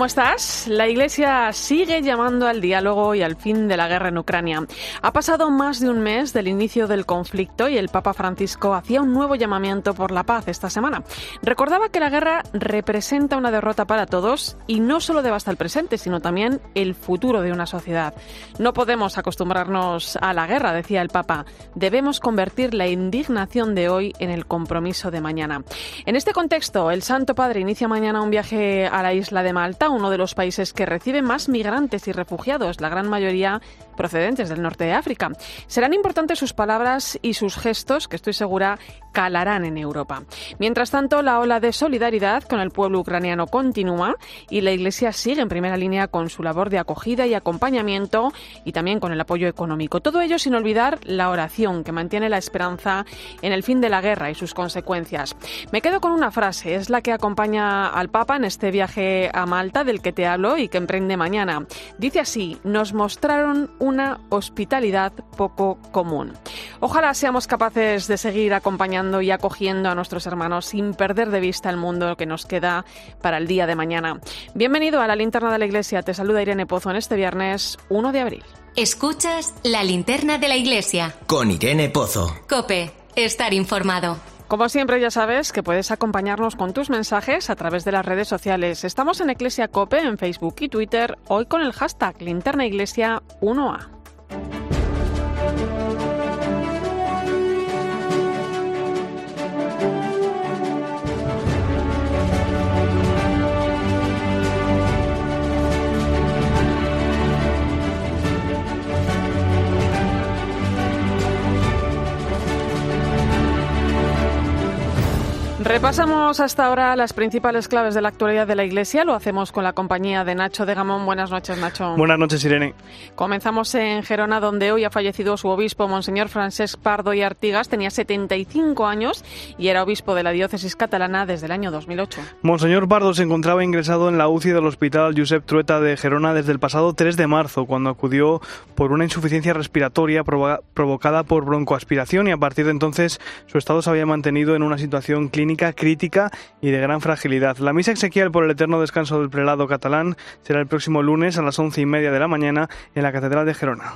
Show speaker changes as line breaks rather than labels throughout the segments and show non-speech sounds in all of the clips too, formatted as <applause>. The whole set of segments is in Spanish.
¿Cómo estás? La Iglesia sigue llamando al diálogo y al fin de la guerra en Ucrania. Ha pasado más de un mes del inicio del conflicto y el Papa Francisco hacía un nuevo llamamiento por la paz esta semana. Recordaba que la guerra representa una derrota para todos y no solo devasta el presente, sino también el futuro de una sociedad. No podemos acostumbrarnos a la guerra, decía el Papa. Debemos convertir la indignación de hoy en el compromiso de mañana. En este contexto, el Santo Padre inicia mañana un viaje a la isla de Malta, uno de los países que recibe más migrantes y refugiados, la gran mayoría procedentes del norte de África. Serán importantes sus palabras y sus gestos, que estoy segura calarán en Europa. Mientras tanto, la ola de solidaridad con el pueblo ucraniano continúa y la Iglesia sigue en primera línea con su labor de acogida y acompañamiento y también con el apoyo económico. Todo ello sin olvidar la oración que mantiene la esperanza en el fin de la guerra y sus consecuencias. Me quedo con una frase, es la que acompaña al Papa en este viaje a Malta del que te hablo y que emprende mañana. Dice así, nos mostraron una hospitalidad poco común. Ojalá seamos capaces de seguir acompañando y acogiendo a nuestros hermanos sin perder de vista el mundo que nos queda para el día de mañana. Bienvenido a la linterna de la iglesia. Te saluda Irene Pozo en este viernes 1 de abril.
Escuchas la linterna de la iglesia.
Con Irene Pozo.
Cope, estar informado.
Como siempre ya sabes que puedes acompañarnos con tus mensajes a través de las redes sociales. Estamos en Iglesia Cope en Facebook y Twitter, hoy con el hashtag Linterna Iglesia 1A. Repasamos hasta ahora las principales claves de la actualidad de la Iglesia. Lo hacemos con la compañía de Nacho de Gamón. Buenas noches, Nacho.
Buenas noches, Irene.
Comenzamos en Gerona, donde hoy ha fallecido su obispo, Monseñor Francesc Pardo y Artigas. Tenía 75 años y era obispo de la diócesis catalana desde el año 2008.
Monseñor Pardo se encontraba ingresado en la UCI del Hospital Josep Trueta de Gerona desde el pasado 3 de marzo, cuando acudió por una insuficiencia respiratoria provocada por broncoaspiración y a partir de entonces su estado se había mantenido en una situación clínica crítica y de gran fragilidad. La misa exequial por el eterno descanso del prelado catalán será el próximo lunes a las once y media de la mañana en la Catedral de Gerona.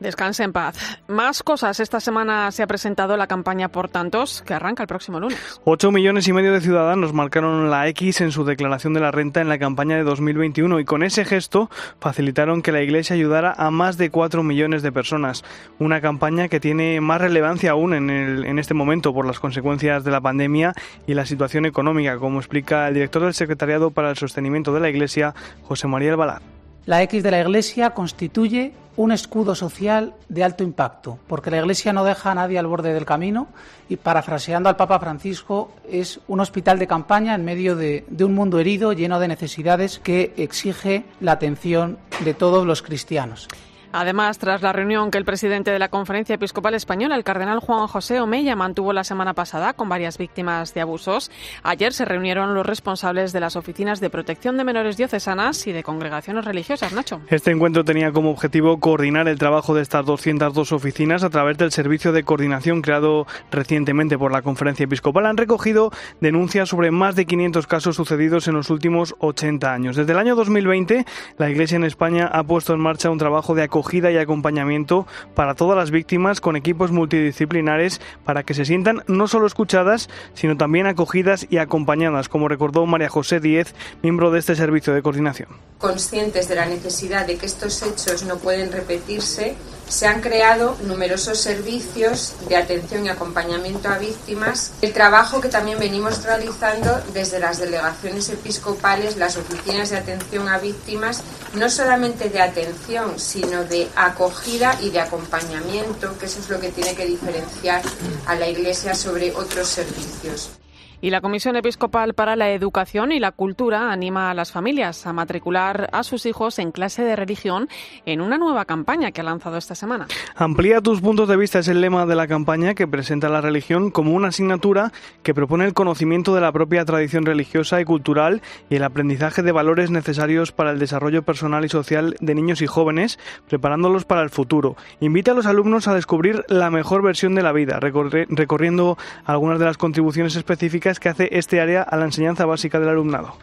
Descanse en paz. Más cosas. Esta semana se ha presentado la campaña Por Tantos, que arranca el próximo lunes.
Ocho millones y medio de ciudadanos marcaron la X en su declaración de la renta en la campaña de 2021 y con ese gesto facilitaron que la Iglesia ayudara a más de cuatro millones de personas. Una campaña que tiene más relevancia aún en, este momento por las consecuencias de la pandemia y la situación económica, como explica el director del Secretariado para el Sostenimiento de la Iglesia, José María Albalá.
La X de la Iglesia constituye un escudo social de alto impacto, porque la Iglesia no deja a nadie al borde del camino y, parafraseando al Papa Francisco, es un hospital de campaña en medio de, un mundo herido lleno de necesidades que exige la atención de todos los cristianos.
Además, tras la reunión que el presidente de la Conferencia Episcopal Española, el cardenal Juan José Omeya, mantuvo la semana pasada con varias víctimas de abusos, ayer se reunieron los responsables de las oficinas de protección de menores diocesanas y de congregaciones religiosas. Nacho.
Este encuentro tenía como objetivo coordinar el trabajo de estas 202 oficinas a través del servicio de coordinación creado recientemente por la Conferencia Episcopal. Han recogido denuncias sobre más de 500 casos sucedidos en los últimos 80 años. Desde el año 2020, la Iglesia en España ha puesto en marcha un trabajo de acogida y acompañamiento para todas las víctimas con equipos multidisciplinares para que se sientan no solo escuchadas, sino también acogidas y acompañadas, como recordó María José Díez, miembro de este servicio de coordinación.
Conscientes de la necesidad de que estos hechos no pueden repetirse, se han creado numerosos servicios de atención y acompañamiento a víctimas. El trabajo que también venimos realizando desde las delegaciones episcopales, las oficinas de atención a víctimas, no solamente de atención, sino de acogida y de acompañamiento, que eso es lo que tiene que diferenciar a la Iglesia sobre otros servicios.
Y la Comisión Episcopal para la Educación y la Cultura anima a las familias a matricular a sus hijos en clase de religión en una nueva campaña que ha lanzado esta semana.
Amplía tus puntos de vista es el lema de la campaña que presenta la religión como una asignatura que propone el conocimiento de la propia tradición religiosa y cultural y el aprendizaje de valores necesarios para el desarrollo personal y social de niños y jóvenes, preparándolos para el futuro. Invita a los alumnos a descubrir la mejor versión de la vida, recorriendo algunas de las contribuciones específicas que hace este área a la enseñanza básica del alumnado.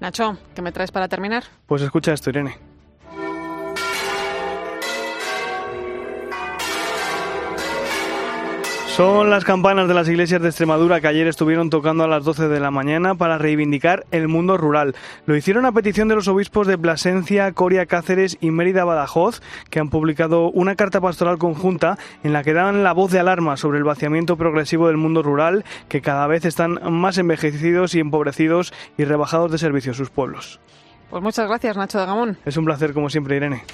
Nacho, ¿qué me traes para terminar?
Pues escucha esto, Irene. Son las campanas de las iglesias de Extremadura que ayer estuvieron tocando a las 12 de la mañana para reivindicar el mundo rural. Lo hicieron a petición de los obispos de Plasencia, Coria Cáceres y Mérida Badajoz, que han publicado una carta pastoral conjunta en la que dan la voz de alarma sobre el vaciamiento progresivo del mundo rural, que cada vez están más envejecidos y empobrecidos y rebajados de servicio a sus pueblos.
Pues muchas gracias, Nacho de Gamón.
Es un placer, como siempre, Irene.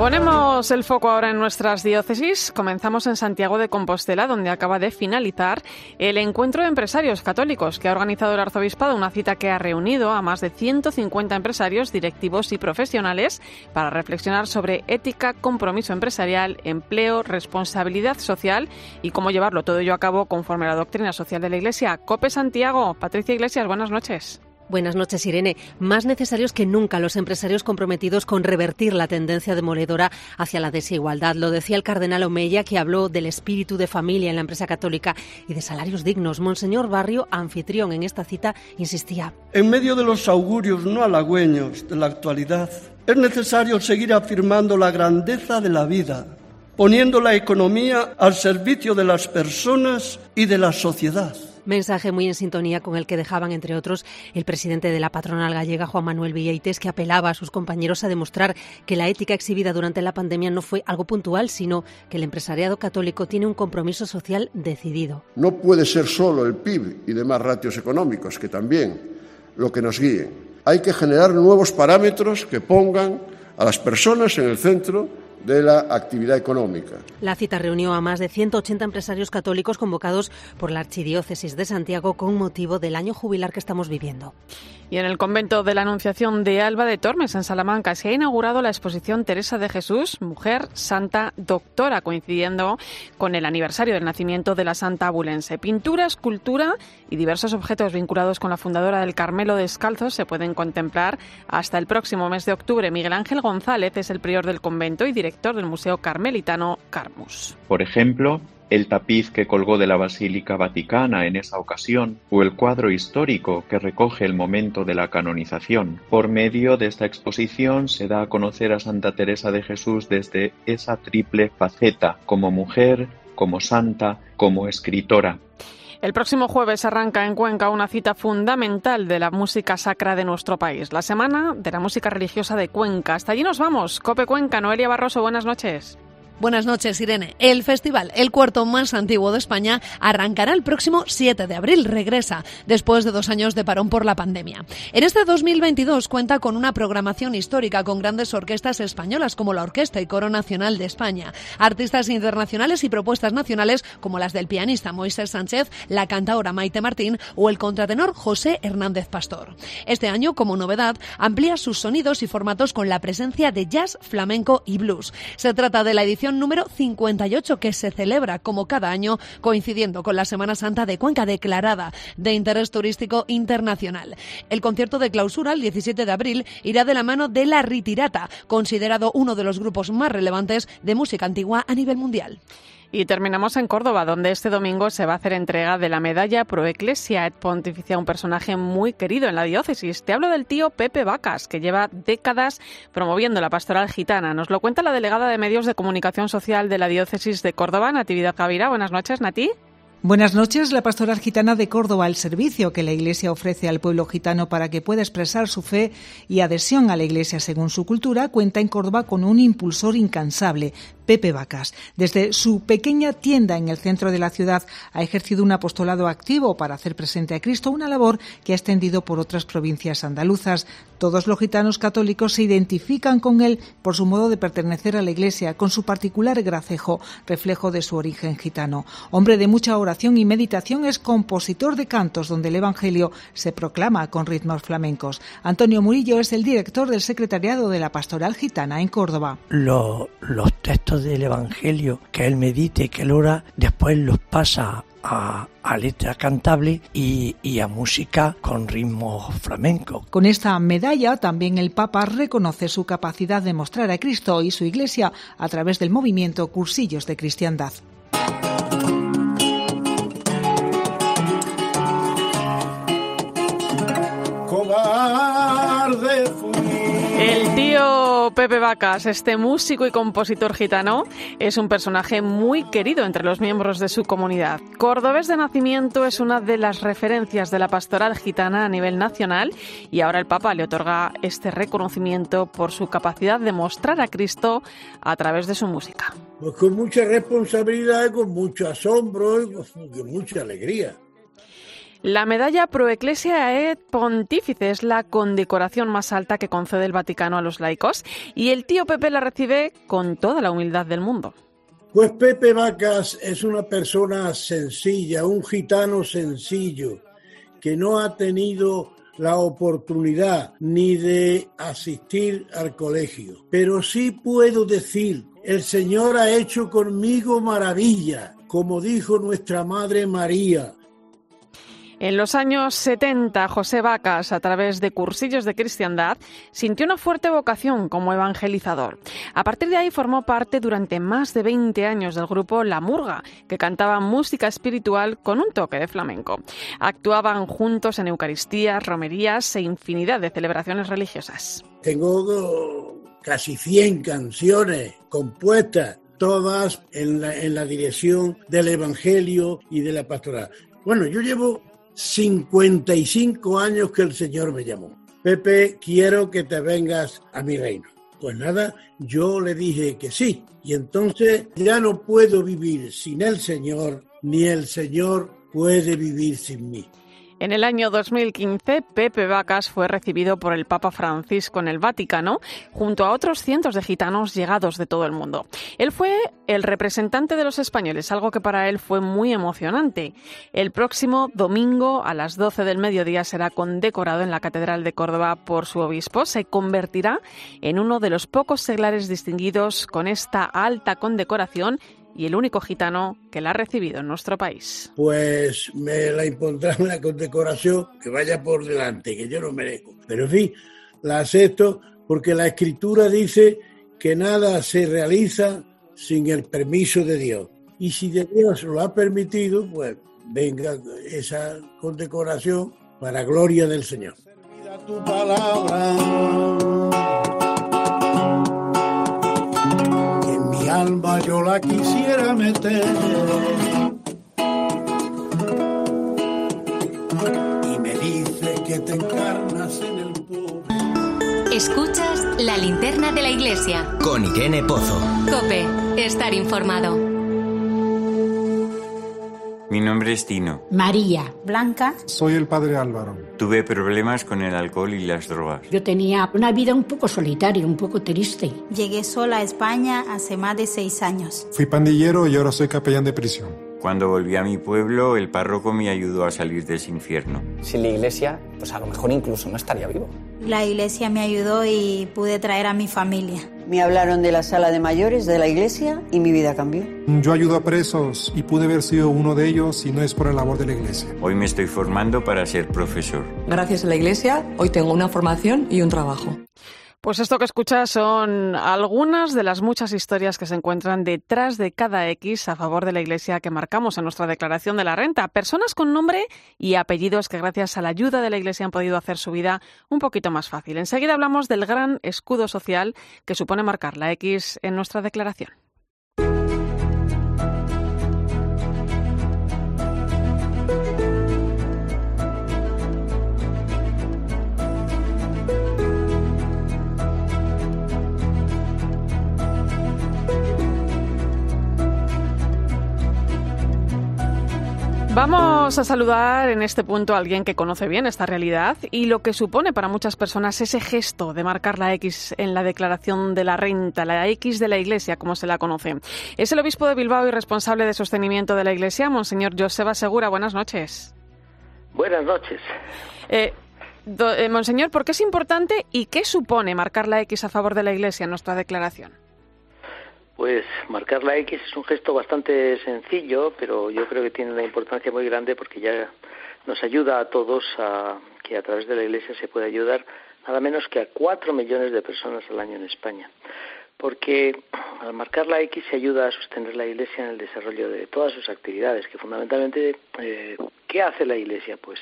Ponemos el foco ahora en nuestras diócesis. Comenzamos en Santiago de Compostela, donde acaba de finalizar el encuentro de empresarios católicos que ha organizado el arzobispado, una cita que ha reunido a más de 150 empresarios, directivos y profesionales para reflexionar sobre ética, compromiso empresarial, empleo, responsabilidad social y cómo llevarlo todo ello a cabo conforme a la doctrina social de la Iglesia. Cope Santiago, Patricia Iglesias, buenas noches.
Buenas noches, Irene. Más necesarios que nunca los empresarios comprometidos con revertir la tendencia demoledora hacia la desigualdad. Lo decía el cardenal Omeya, que habló del espíritu de familia en la empresa católica y de salarios dignos. Monseñor Barrio, anfitrión en esta cita, insistía.
En medio de los augurios no halagüeños de la actualidad, es necesario seguir afirmando la grandeza de la vida, poniendo la economía al servicio de las personas y de la sociedad.
Mensaje muy en sintonía con el que dejaban, entre otros, el presidente de la patronal gallega, Juan Manuel Villaites, que apelaba a sus compañeros a demostrar que la ética exhibida durante la pandemia no fue algo puntual, sino que el empresariado católico tiene un compromiso social decidido.
No puede ser solo el PIB y demás ratios económicos, que también lo que nos guíen. Hay que generar nuevos parámetros que pongan a las personas en el centro de la actividad económica.
La cita reunió a más de 180 empresarios católicos convocados por la Archidiócesis de Santiago con motivo del año jubilar que estamos viviendo.
Y en el convento de la Anunciación de Alba de Tormes, en Salamanca, se ha inaugurado la exposición Teresa de Jesús, mujer santa doctora, coincidiendo con el aniversario del nacimiento de la santa abulense. Pintura, escultura y diversos objetos vinculados con la fundadora del Carmelo Descalzo se pueden contemplar hasta el próximo mes de octubre. Miguel Ángel González es el prior del convento y director del Museo Carmelitano Carmus.
Por ejemplo, el tapiz que colgó de la Basílica Vaticana en esa ocasión, o el cuadro histórico que recoge el momento de la canonización. Por medio de esta exposición se da a conocer a Santa Teresa de Jesús desde esa triple faceta, como mujer, como santa, como escritora.
El próximo jueves arranca en Cuenca una cita fundamental de la música sacra de nuestro país, la Semana de la Música Religiosa de Cuenca. Hasta allí nos vamos. Cope Cuenca, Noelia Barroso, buenas noches.
Buenas noches, Irene. El festival, el cuarto más antiguo de España, arrancará el próximo 7 de abril. Regresa después de dos años de parón por la pandemia. En este 2022 cuenta con una programación histórica con grandes orquestas españolas como la Orquesta y Coro Nacional de España, artistas internacionales y propuestas nacionales como las del pianista Moisés Sánchez, la cantaora Maite Martín o el contratenor José Hernández Pastor. Este año, como novedad, amplía sus sonidos y formatos con la presencia de jazz, flamenco y blues. Se trata de la edición número 58 que se celebra como cada año coincidiendo con la Semana Santa de Cuenca declarada de interés turístico internacional. El concierto de clausura el 17 de abril irá de la mano de La Ritirata, considerado uno de los grupos más relevantes de música antigua a nivel mundial.
Y terminamos en Córdoba, donde este domingo se va a hacer entrega de la medalla Pro Ecclesia et Pontificia, un personaje muy querido en la diócesis. Te hablo del tío Pepe Vacas, que lleva décadas promoviendo la pastoral gitana. Nos lo cuenta la delegada de Medios de Comunicación Social de la diócesis de Córdoba, Natividad Gavira. Buenas noches, Nati.
Buenas noches. La Pastoral Gitana de Córdoba, el servicio que la Iglesia ofrece al pueblo gitano para que pueda expresar su fe y adhesión a la Iglesia según su cultura, cuenta en Córdoba con un impulsor incansable, Pepe Vacas. Desde su pequeña tienda en el centro de la ciudad ha ejercido un apostolado activo para hacer presente a Cristo, una labor que ha extendido por otras provincias andaluzas. Todos los gitanos católicos se identifican con él por su modo de pertenecer a la Iglesia, con su particular gracejo, reflejo de su origen gitano. Hombre de mucha oración y meditación, es compositor de cantos donde el Evangelio se proclama con ritmos flamencos. Antonio Murillo es el director del Secretariado de la Pastoral Gitana en Córdoba.
Los, textos del Evangelio que él medite, que él ora, después los pasa a, a, letra cantable y, y, a música con ritmo flamenco.
Con esta medalla también el Papa reconoce su capacidad de mostrar a Cristo y su Iglesia a través del movimiento Cursillos de Cristiandad.
El tío Pepe Vacas, este músico y compositor gitano, es un personaje muy querido entre los miembros de su comunidad. Cordobés de nacimiento es una de las referencias de la pastoral gitana a nivel nacional y ahora el Papa le otorga este reconocimiento por su capacidad de mostrar a Cristo a través de su música.
Pues con mucha responsabilidad, con mucho asombro y con mucha alegría.
La medalla Pro Ecclesia et Pontífice es la condecoración más alta que concede el Vaticano a los laicos y el tío Pepe la recibe con toda la humildad del mundo.
Pues Pepe Vacas es una persona sencilla, un gitano sencillo, que no ha tenido la oportunidad ni de asistir al colegio. Pero sí puedo decir, el Señor ha hecho conmigo maravilla, como dijo nuestra Madre María.
En los años 70, José Vacas, a través de cursillos de cristiandad, sintió una fuerte vocación como evangelizador. A partir de ahí formó parte durante más de 20 años del grupo La Murga, que cantaba música espiritual con un toque de flamenco. Actuaban juntos en Eucaristías, romerías e infinidad de celebraciones religiosas.
Tengo casi 100 canciones compuestas todas en la, en la dirección del Evangelio y de la pastoral. Bueno, yo llevo 55 años que el Señor me llamó. Pepe, quiero que te vengas a mi reino. Pues nada, yo le dije que sí. Y entonces ya no puedo vivir sin el Señor, ni el Señor puede vivir sin mí.
En el año 2015, Pepe Vacas fue recibido por el Papa Francisco en el Vaticano, junto a otros cientos de gitanos llegados de todo el mundo. Él fue el representante de los españoles, algo que para él fue muy emocionante. El próximo domingo a las 12 del mediodía será condecorado en la Catedral de Córdoba por su obispo. Se convertirá en uno de los pocos seglares distinguidos con esta alta condecoración y el único gitano que la ha recibido en nuestro país.
Pues me la impondrán la condecoración que vaya por delante, que yo no merezco. Pero en fin, la acepto porque la escritura dice que nada se realiza sin el permiso de Dios. Y si Dios lo ha permitido, pues venga esa condecoración para gloria del Señor. Tu palabra alma yo la quisiera meter. Y me dice que te encarnas en el pobre.
Escuchas la linterna de la iglesia.
Con Irene Pozo.
Cope, estar informado.
Mi nombre es Tino.
María. Blanca.
Soy el padre Álvaro.
Tuve problemas con el alcohol y las drogas.
Yo tenía una vida un poco solitaria, un poco triste.
Llegué sola a España hace más de seis años.
Fui pandillero y ahora soy capellán de prisión.
Cuando volví a mi pueblo, el párroco me ayudó a salir de ese infierno.
Sin la iglesia, pues a lo mejor incluso no estaría vivo.
La iglesia me ayudó y pude traer a mi familia.
Me hablaron de la sala de mayores de la iglesia y mi vida cambió.
Yo ayudo a presos y pude haber sido uno de ellos si no es por el labor de la iglesia.
Hoy me estoy formando para ser profesor.
Gracias a la iglesia, hoy tengo una formación y un trabajo.
Pues esto que escuchas son algunas de las muchas historias que se encuentran detrás de cada X a favor de la Iglesia que marcamos en nuestra declaración de la renta. Personas con nombre y apellidos que gracias a la ayuda de la Iglesia han podido hacer su vida un poquito más fácil. Enseguida hablamos del gran escudo social que supone marcar la X en nuestra declaración. Vamos a saludar en este punto a alguien que conoce bien esta realidad y lo que supone para muchas personas ese gesto de marcar la X en la declaración de la renta, la X de la Iglesia, como se la conoce. Es el obispo de Bilbao y responsable de sostenimiento de la Iglesia, Monseñor Joseba Segura. Buenas noches.
Buenas noches.
Eh, eh, Monseñor, ¿por qué es importante y qué supone marcar la X a favor de la Iglesia en nuestra declaración?
Pues marcar la X es un gesto bastante sencillo, pero yo creo que tiene una importancia muy grande porque ya nos ayuda a todos a que a través de la Iglesia se puede ayudar nada menos que a cuatro millones de personas al año en España. Porque al marcar la X se ayuda a sostener la Iglesia en el desarrollo de todas sus actividades, que fundamentalmente, eh, ¿qué hace la Iglesia? Pues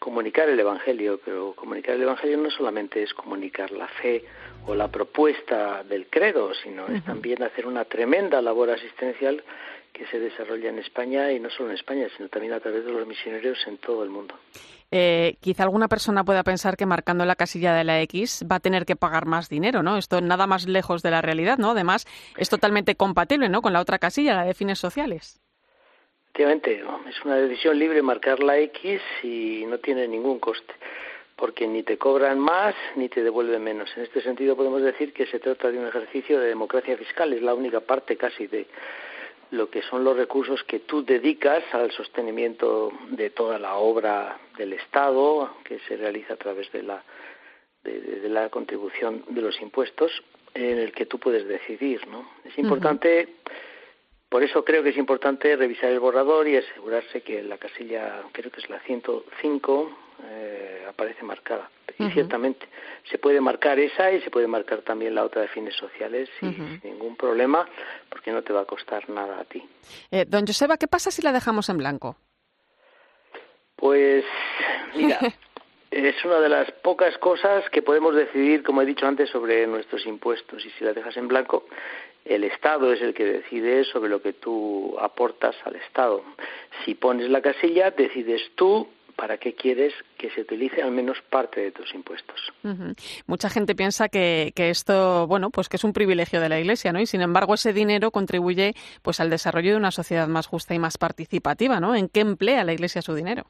comunicar el Evangelio, pero comunicar el Evangelio no solamente es comunicar la fe o la propuesta del credo, sino es también hacer una tremenda labor asistencial que se desarrolla en España y no solo en España, sino también a través de los misioneros en todo el mundo.
Eh, quizá alguna persona pueda pensar que marcando la casilla de la X va a tener que pagar más dinero, ¿no? Esto nada más lejos de la realidad, ¿no? Además, es totalmente compatible, ¿no? Con la otra casilla, la de fines sociales.
Efectivamente, es una decisión libre marcar la X y no tiene ningún coste, porque ni te cobran más ni te devuelven menos. En este sentido podemos decir que se trata de un ejercicio de democracia fiscal, es la única parte casi de lo que son los recursos que tú dedicas al sostenimiento de toda la obra del Estado que se realiza a través de la de, la contribución de los impuestos en el que tú puedes decidir, ¿no? Es importante por eso creo que es importante revisar el borrador y asegurarse que la casilla, creo que es la 105, eh, aparece marcada. Y ciertamente se puede marcar esa y se puede marcar también la otra de fines sociales sin ningún problema, porque no te va a costar nada a ti.
Eh, don Joseba, ¿qué pasa si la dejamos en blanco?
Pues, mira, <laughs> es una de las pocas cosas que podemos decidir, como he dicho antes, sobre nuestros impuestos. Y si la dejas en blanco, el Estado es el que decide sobre lo que tú aportas al Estado. Si pones la casilla, decides tú para qué quieres que se utilice al menos parte de tus impuestos.
Mucha gente piensa que, que, esto, bueno, pues que es un privilegio de la Iglesia, ¿no? Y sin embargo ese dinero contribuye, pues, al desarrollo de una sociedad más justa y más participativa, ¿no? ¿En qué emplea la Iglesia su dinero?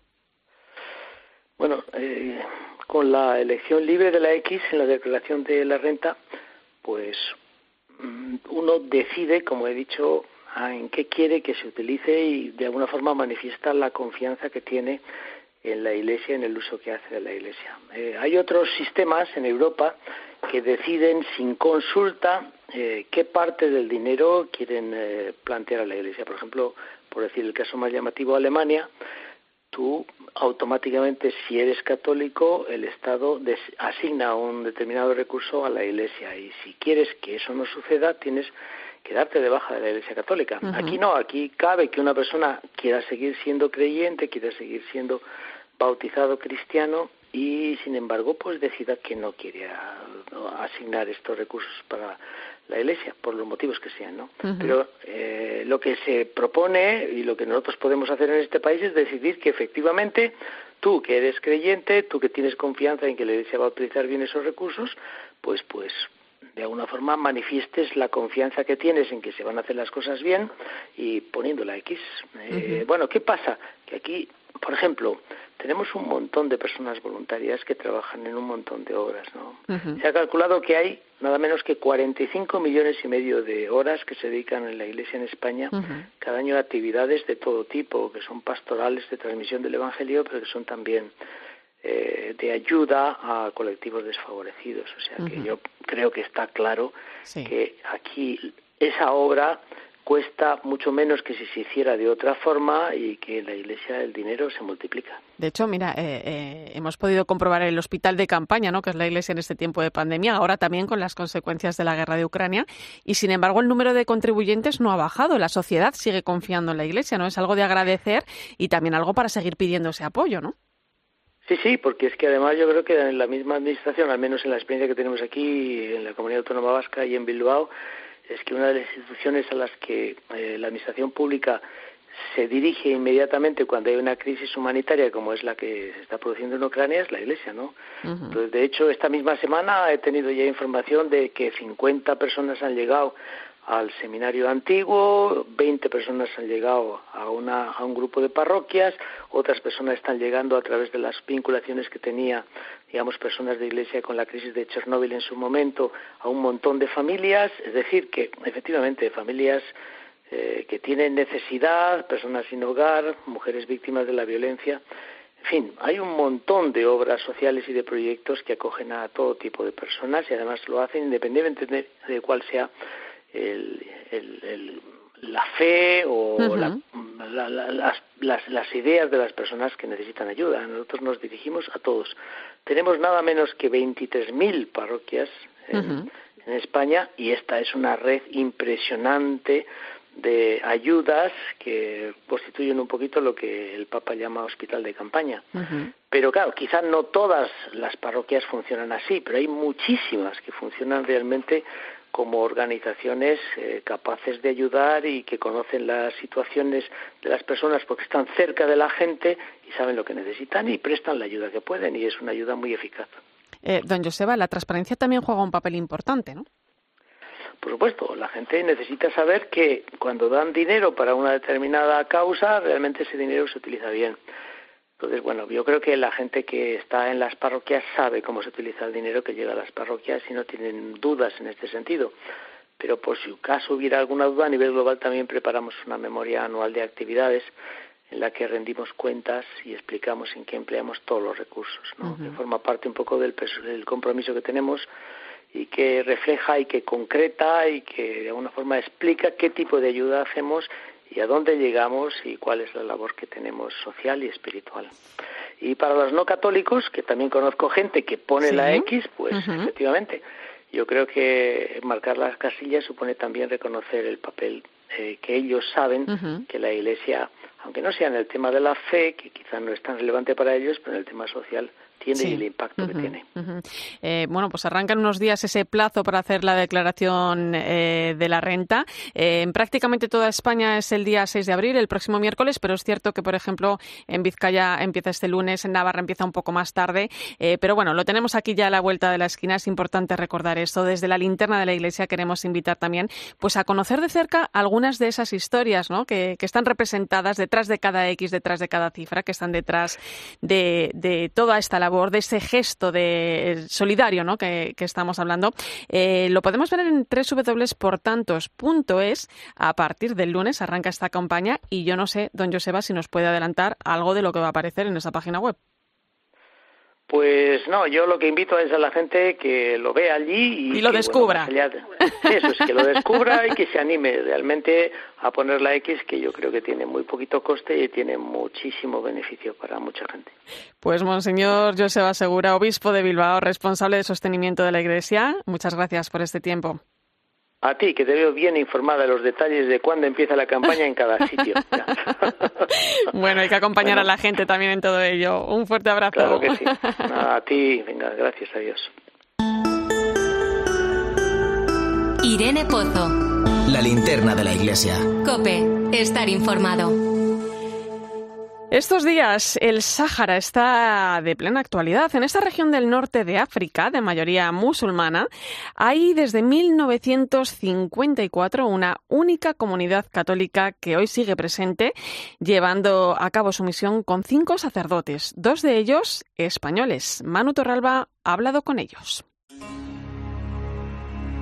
Bueno, eh, con la elección libre de la X en la declaración de la renta, pues mm, uno decide, como he dicho, en qué quiere que se utilice y de alguna forma manifiesta la confianza que tiene en la Iglesia, en el uso que hace de la Iglesia. Eh, hay otros sistemas en Europa que deciden sin consulta eh, qué parte del dinero quieren plantear a la Iglesia. Por ejemplo, por decir el caso más llamativo, Alemania, tú automáticamente, si eres católico, el Estado asigna un determinado recurso a la Iglesia y si quieres que eso no suceda, tienes que darte de baja de la Iglesia Católica. Aquí no, aquí cabe que una persona quiera seguir siendo creyente, quiera seguir siendo bautizado cristiano y sin embargo pues decida que no quiere asignar estos recursos para la Iglesia, por los motivos que sean, ¿no? Pero eh, lo que se propone y lo que nosotros podemos hacer en este país es decidir que efectivamente tú que eres creyente, tú que tienes confianza en que la Iglesia va a utilizar bien esos recursos, pues pues de alguna forma manifiestes la confianza que tienes en que se van a hacer las cosas bien y poniendo la X. Eh, bueno, ¿qué pasa? Que aquí, por ejemplo, tenemos un montón de personas voluntarias que trabajan en un montón de horas, ¿no? Se ha calculado que hay nada menos que 45 millones y medio de horas que se dedican en la Iglesia en España cada año a actividades de todo tipo, que son pastorales de transmisión del Evangelio, pero que son también eh, de ayuda a colectivos desfavorecidos. O sea que yo creo que está claro que aquí esa obra cuesta mucho menos que si se hiciera de otra forma y que en la Iglesia el dinero se multiplica.
De hecho, mira, eh, eh, hemos podido comprobar el hospital de campaña, ¿no? que es la Iglesia en este tiempo de pandemia, ahora también con las consecuencias de la guerra de Ucrania, y sin embargo el número de contribuyentes no ha bajado. La sociedad sigue confiando en la Iglesia, ¿no? Es algo de agradecer y también algo para seguir pidiendo ese apoyo, ¿no?
Sí, sí, porque es que además yo creo que en la misma administración, al menos en la experiencia que tenemos aquí en la Comunidad Autónoma Vasca y en Bilbao, es que una de las instituciones a las que eh, la administración pública se dirige inmediatamente cuando hay una crisis humanitaria como es la que se está produciendo en Ucrania es la Iglesia, ¿no? de hecho, esta misma semana he tenido ya información de que 50 personas han llegado al seminario antiguo, 20 personas han llegado a, una, a un grupo de parroquias, otras personas están llegando a través de las vinculaciones que tenía, digamos, personas de iglesia con la crisis de Chernóbil en su momento, a un montón de familias, es decir, que efectivamente familias eh, que tienen necesidad, personas sin hogar, mujeres víctimas de la violencia, en fin, hay un montón de obras sociales y de proyectos que acogen a todo tipo de personas y además lo hacen independientemente de cuál sea el, la fe o las, las, ideas de las personas que necesitan ayuda. Nosotros nos dirigimos a todos. Tenemos nada menos que 23.000 parroquias en, en España y esta es una red impresionante de ayudas que constituyen un poquito lo que el Papa llama hospital de campaña. Pero claro, quizás no todas las parroquias funcionan así, pero hay muchísimas que funcionan realmente como organizaciones eh, capaces de ayudar y que conocen las situaciones de las personas porque están cerca de la gente y saben lo que necesitan y prestan la ayuda que pueden y es una ayuda muy eficaz.
Eh, don Joseba, la transparencia también juega un papel importante, ¿no?
Por supuesto, la gente necesita saber que cuando dan dinero para una determinada causa, realmente ese dinero se utiliza bien. Entonces, bueno, yo creo que la gente que está en las parroquias sabe cómo se utiliza el dinero que llega a las parroquias y no tienen dudas en este sentido. Pero por si caso hubiera alguna duda, a nivel global también preparamos una memoria anual de actividades en la que rendimos cuentas y explicamos en qué empleamos todos los recursos, ¿no? que forma parte un poco del, del compromiso que tenemos y que refleja y que concreta y que de alguna forma explica qué tipo de ayuda hacemos y a dónde llegamos y cuál es la labor que tenemos social y espiritual. Y para los no católicos, que también conozco gente que pone la X, pues efectivamente, yo creo que marcar las casillas supone también reconocer el papel eh, que ellos saben que la Iglesia, aunque no sea en el tema de la fe, que quizás no es tan relevante para ellos, pero en el tema social tiene y el impacto que tiene.
Eh, bueno, pues arrancan unos días ese plazo para hacer la declaración eh, de la renta. Eh, en prácticamente toda España es el día 6 de abril, el próximo miércoles, pero es cierto que, por ejemplo, en Vizcaya empieza este lunes, en Navarra empieza un poco más tarde. pero bueno, lo tenemos aquí ya a la vuelta de la esquina. Es importante recordar esto. Desde la linterna de la Iglesia queremos invitar también pues, a conocer de cerca algunas de esas historias ¿no? que, están representadas detrás de cada X, detrás de cada cifra, que están detrás de, de toda esta labor de ese gesto de eh, solidario ¿no? que, estamos hablando. Eh, lo podemos ver en www.portantos.es. A partir del lunes arranca esta campaña y yo no sé, don Joseba, si nos puede adelantar algo de lo que va a aparecer en esa página web.
Pues no, yo lo que invito es a la gente que lo vea allí
y, lo descubra.
eso es, que lo descubra y que se anime realmente a poner la X, que yo creo que tiene muy poquito coste y tiene muchísimo beneficio para mucha gente.
Pues Monseñor Joseba Segura, obispo de Bilbao, responsable de sostenimiento de la Iglesia, muchas gracias por este tiempo.
A ti, que te veo bien informada de los detalles de cuándo empieza la campaña en cada sitio. <laughs>
bueno, hay que acompañar a la gente también en todo ello. Un fuerte abrazo.
Claro que sí. <laughs> A ti, venga, gracias a Dios.
Irene Pozo.
La linterna de la iglesia.
Cope, estar informado.
Estos días el Sáhara está de plena actualidad. En esta región del norte de África, de mayoría musulmana, hay desde 1954 una única comunidad católica que hoy sigue presente, llevando a cabo su misión con cinco sacerdotes, dos de ellos españoles. Manu Torralba ha hablado con ellos.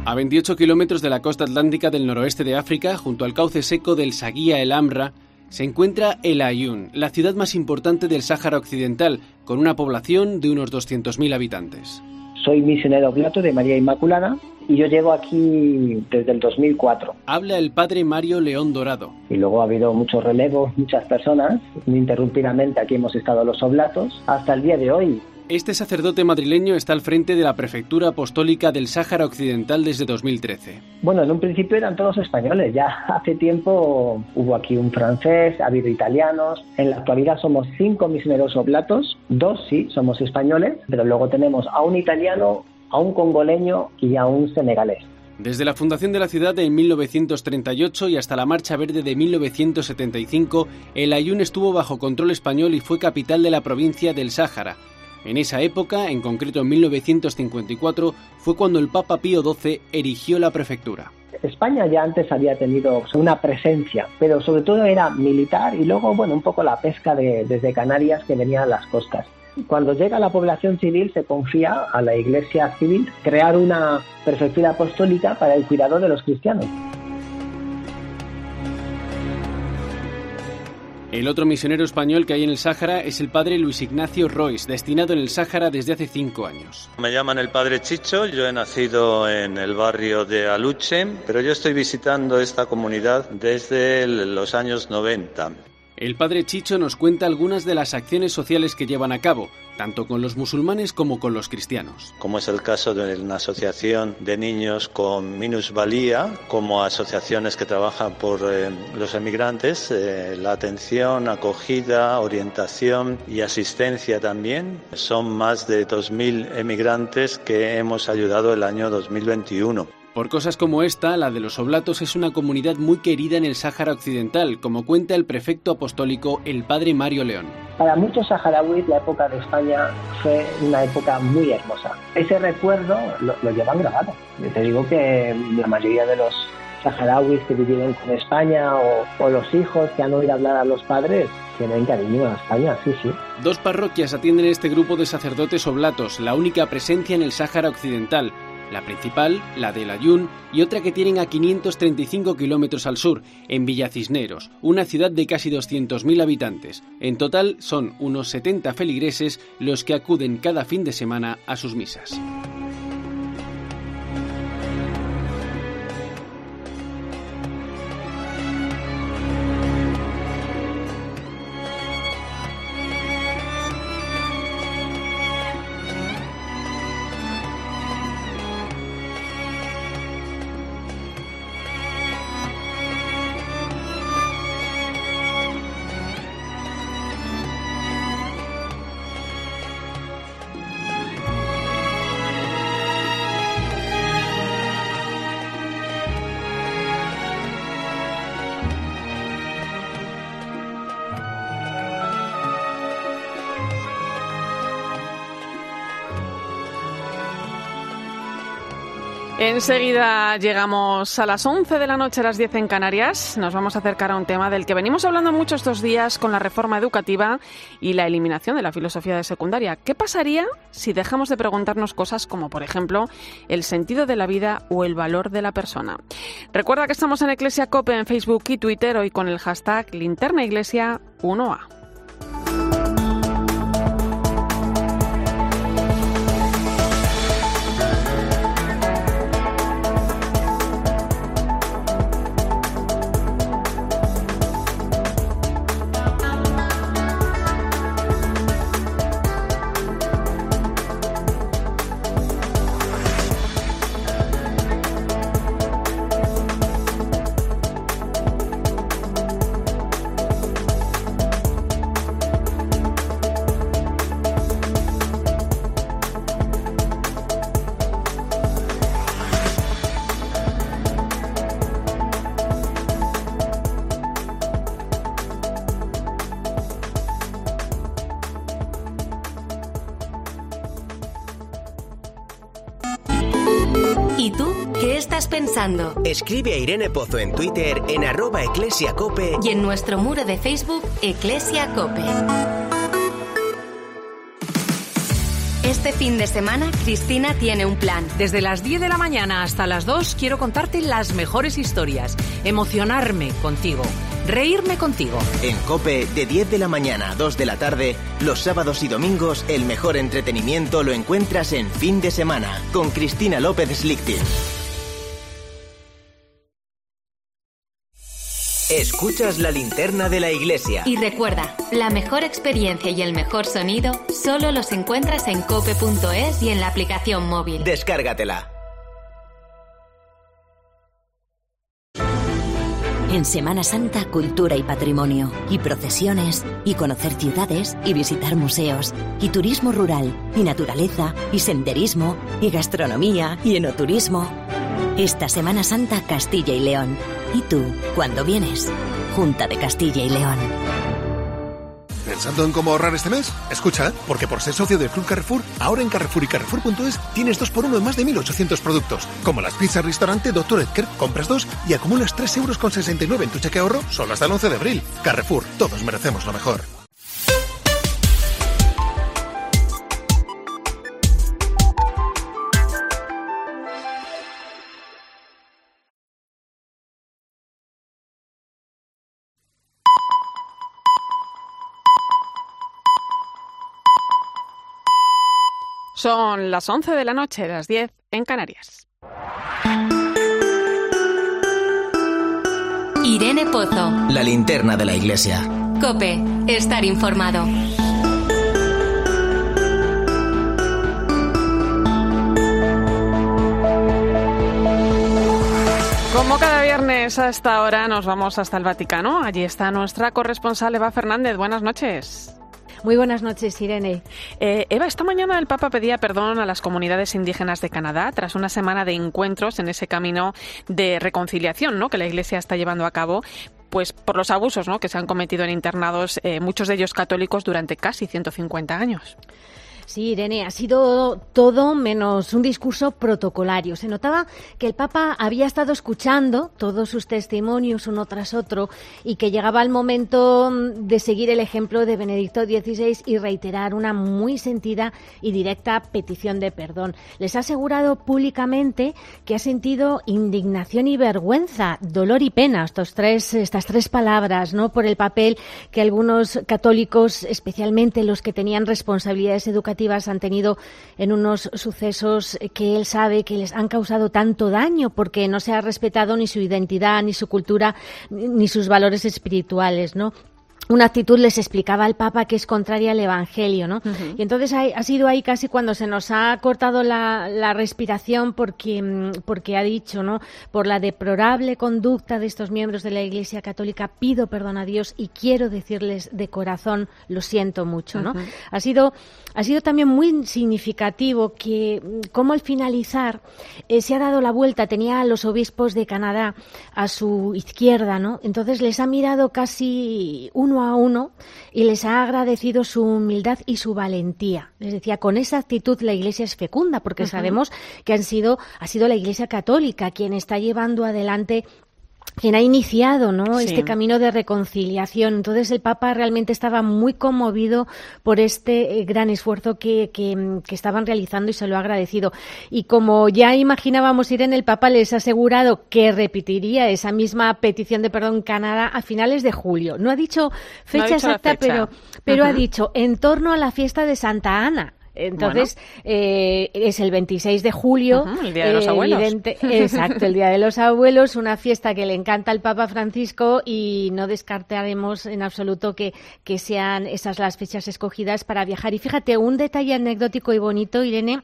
A 28 kilómetros de la costa atlántica del noroeste de África, junto al cauce seco del Saguía el Amra, se encuentra El Ayun, la ciudad más importante del Sáhara Occidental, con una población de unos 200.000 habitantes.
Soy misionero oblato de María Inmaculada y yo llego aquí desde el 2004.
Habla el padre Mario León Dorado.
Y luego ha habido muchos relevos, muchas personas. Ininterrumpidamente aquí hemos estado los oblatos hasta el día de hoy.
Este sacerdote madrileño está al frente de la Prefectura Apostólica del Sáhara Occidental desde 2013.
Bueno, en un principio eran todos españoles, ya hace tiempo hubo aquí un francés, ha habido italianos, en la actualidad somos cinco misioneros oblatos, dos sí somos españoles, pero luego tenemos a un italiano, a un congoleño y a un senegalés.
Desde la fundación de la ciudad en 1938 y hasta la Marcha Verde de 1975, el Ayun estuvo bajo control español y fue capital de la provincia del Sáhara. En esa época, en concreto en 1954, fue cuando el Papa Pío XII erigió la prefectura.
España ya antes había tenido una presencia, pero sobre todo era militar y luego, bueno, un poco la pesca de, desde Canarias que venía a las costas. Cuando llega la población civil se confía a la iglesia civil crear una prefectura apostólica para el cuidado de los cristianos.
El otro misionero español que hay en el Sáhara es el padre Luis Ignacio Royce, destinado en el Sáhara desde hace cinco años.
Me llaman el padre Chicho, yo he nacido en el barrio de Aluche, pero yo estoy visitando esta comunidad desde los años 90.
El padre Chicho nos cuenta algunas de las acciones sociales que llevan a cabo, tanto con los musulmanes como con los cristianos.
Como es el caso de una asociación de niños con minusvalía, como asociaciones que trabajan por eh, los emigrantes, eh, la atención, acogida, orientación y asistencia también. Son más de 2.000 emigrantes que hemos ayudado el año 2021.
Por cosas como esta, la de los Oblatos es una comunidad muy querida en el Sáhara Occidental, como cuenta el prefecto apostólico, el padre Mario León.
Para muchos saharauis la época de España fue una época muy hermosa. Ese recuerdo lo, llevan grabado. Yo te digo que la mayoría de los saharauis que vivieron con España o, los hijos que han oído hablar a los padres tienen cariño a España, sí, sí.
Dos parroquias atienden este grupo de sacerdotes oblatos, la única presencia en el Sáhara Occidental, la principal, la de Ayun, y otra que tienen a 535 kilómetros al sur, en Villa Cisneros, una ciudad de casi 200.000 habitantes. En total son unos 70 feligreses los que acuden cada fin de semana a sus misas.
Enseguida llegamos a las 11 de la noche, a las 10 en Canarias. Nos vamos a acercar a un tema del que venimos hablando mucho estos días con la reforma educativa y la eliminación de la filosofía de secundaria. ¿Qué pasaría si dejamos de preguntarnos cosas como, por ejemplo, el sentido de la vida o el valor de la persona? Recuerda que estamos en Iglesia Cope en Facebook y Twitter hoy con el hashtag Linterna Iglesia 1A.
Escribe a Irene Pozo en Twitter en arroba eclesiacope
y en nuestro muro de Facebook Eclesiacope. Este fin de semana, Cristina tiene un plan.
Desde las 10 de la mañana hasta las 2 quiero contarte las mejores historias, emocionarme contigo, reírme contigo.
En Cope, de 10 de la mañana a 2 de la tarde, los sábados y domingos, el mejor entretenimiento lo encuentras en fin de semana, con Cristina López Slichting. Escuchas la linterna de la iglesia.
Y recuerda, la mejor experiencia y el mejor sonido solo los encuentras en cope.es y en la aplicación móvil.
Descárgatela.
En Semana Santa, cultura y patrimonio, y procesiones, y conocer ciudades, y visitar museos, y turismo rural, y naturaleza, y senderismo, y gastronomía, y enoturismo. Esta Semana Santa, Castilla y León. ¿Y tú, cuándo vienes? Junta de Castilla y León.
¿Pensando en cómo ahorrar este mes? Escucha, porque por ser socio del Club Carrefour, ahora en Carrefour y Carrefour.es tienes dos por uno en más de 1.800 productos, como las pizzas restaurante Dr. Edgar, compras dos y acumulas 3,69 euros en tu cheque ahorro solo hasta el 11 de abril. Carrefour, todos merecemos lo mejor.
Son las 11 de la noche, las 10 en Canarias.
Irene Pozo.
La linterna de la iglesia.
Cope, estar informado.
Como cada viernes a esta hora nos vamos hasta el Vaticano. Allí está nuestra corresponsal Eva Fernández. Buenas noches.
Muy buenas noches, Irene.
Eh, Eva, esta mañana el Papa pedía perdón a las comunidades indígenas de Canadá tras una semana de encuentros en ese camino de reconciliación ¿no? que la Iglesia está llevando a cabo pues por los abusos ¿no? que se han cometido en internados, eh, muchos de ellos católicos, durante casi 150 años.
Sí, Irene, ha sido todo menos un discurso protocolario. Se notaba que el Papa había estado escuchando todos sus testimonios uno tras otro y que llegaba el momento mm, de seguir el ejemplo de Benedicto XVI y reiterar una muy sentida y directa petición de perdón. Les ha asegurado públicamente que ha sentido indignación y vergüenza, dolor y pena, estos tres, estas tres palabras, ¿no? Por el papel que algunos católicos, especialmente los que tenían responsabilidades educativas, han tenido en unos sucesos que él sabe que les han causado tanto daño porque no se ha respetado ni su identidad, ni su cultura, ni sus valores espirituales, ¿no? Una actitud les explicaba al Papa que es contraria al Evangelio, ¿no? Y entonces ha, sido ahí casi cuando se nos ha cortado la, respiración porque, mm, porque ha dicho, ¿no? Por la deplorable conducta de estos miembros de la Iglesia Católica pido perdón a Dios y quiero decirles de corazón lo siento mucho, ¿no? Ha sido ha sido también muy significativo que mm, como al finalizar eh, se ha dado la vuelta, tenía a los obispos de Canadá a su izquierda, ¿no? Entonces les ha mirado casi uno a uno y les ha agradecido su humildad y su valentía. Les decía, con esa actitud la Iglesia es fecunda, porque sabemos que han sido, ha sido la Iglesia católica quien está llevando adelante quien ha iniciado ¿no? este camino de reconciliación. Entonces el Papa realmente estaba muy conmovido por este eh, gran esfuerzo que, que, estaban realizando y se lo ha agradecido. Y como ya imaginábamos, ir en el Papa les ha asegurado que repetiría esa misma petición de perdón en Canadá a finales de julio. No ha dicho fecha exacta, pero, pero ha dicho en torno a la fiesta de Santa Ana. Entonces, eh, es el 26 de julio.
el Día de los Abuelos. <laughs>
exacto, el Día de los Abuelos, una fiesta que le encanta al Papa Francisco y no descartaremos en absoluto que, que sean esas las fechas escogidas para viajar. Y fíjate, un detalle anecdótico y bonito, Irene,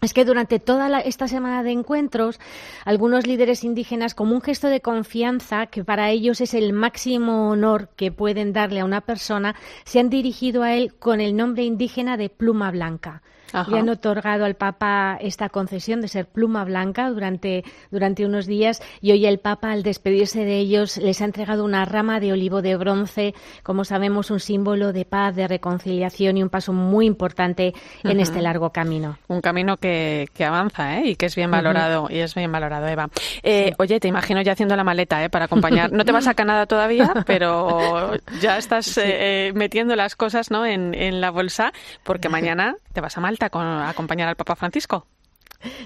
es que durante toda esta semana de encuentros, algunos líderes indígenas, como un gesto de confianza, que para ellos es el máximo honor que pueden darle a una persona, se han dirigido a él con el nombre indígena de pluma blanca. Le han otorgado al Papa esta concesión de ser pluma blanca durante, durante unos días y hoy el Papa, al despedirse de ellos, les ha entregado una rama de olivo de bronce, como sabemos, un símbolo de paz, de reconciliación y un paso muy importante en este largo camino.
Un camino que, que avanza ¿eh? y que es bien valorado, y es bien valorado, Eva. Eh, oye, te imagino ya haciendo la maleta ¿eh? para acompañar. No te vas a Canadá todavía, <laughs> pero ya estás eh, metiendo las cosas ¿no? en, en la bolsa porque mañana te vas a Malta con, acompañar al Papa Francisco.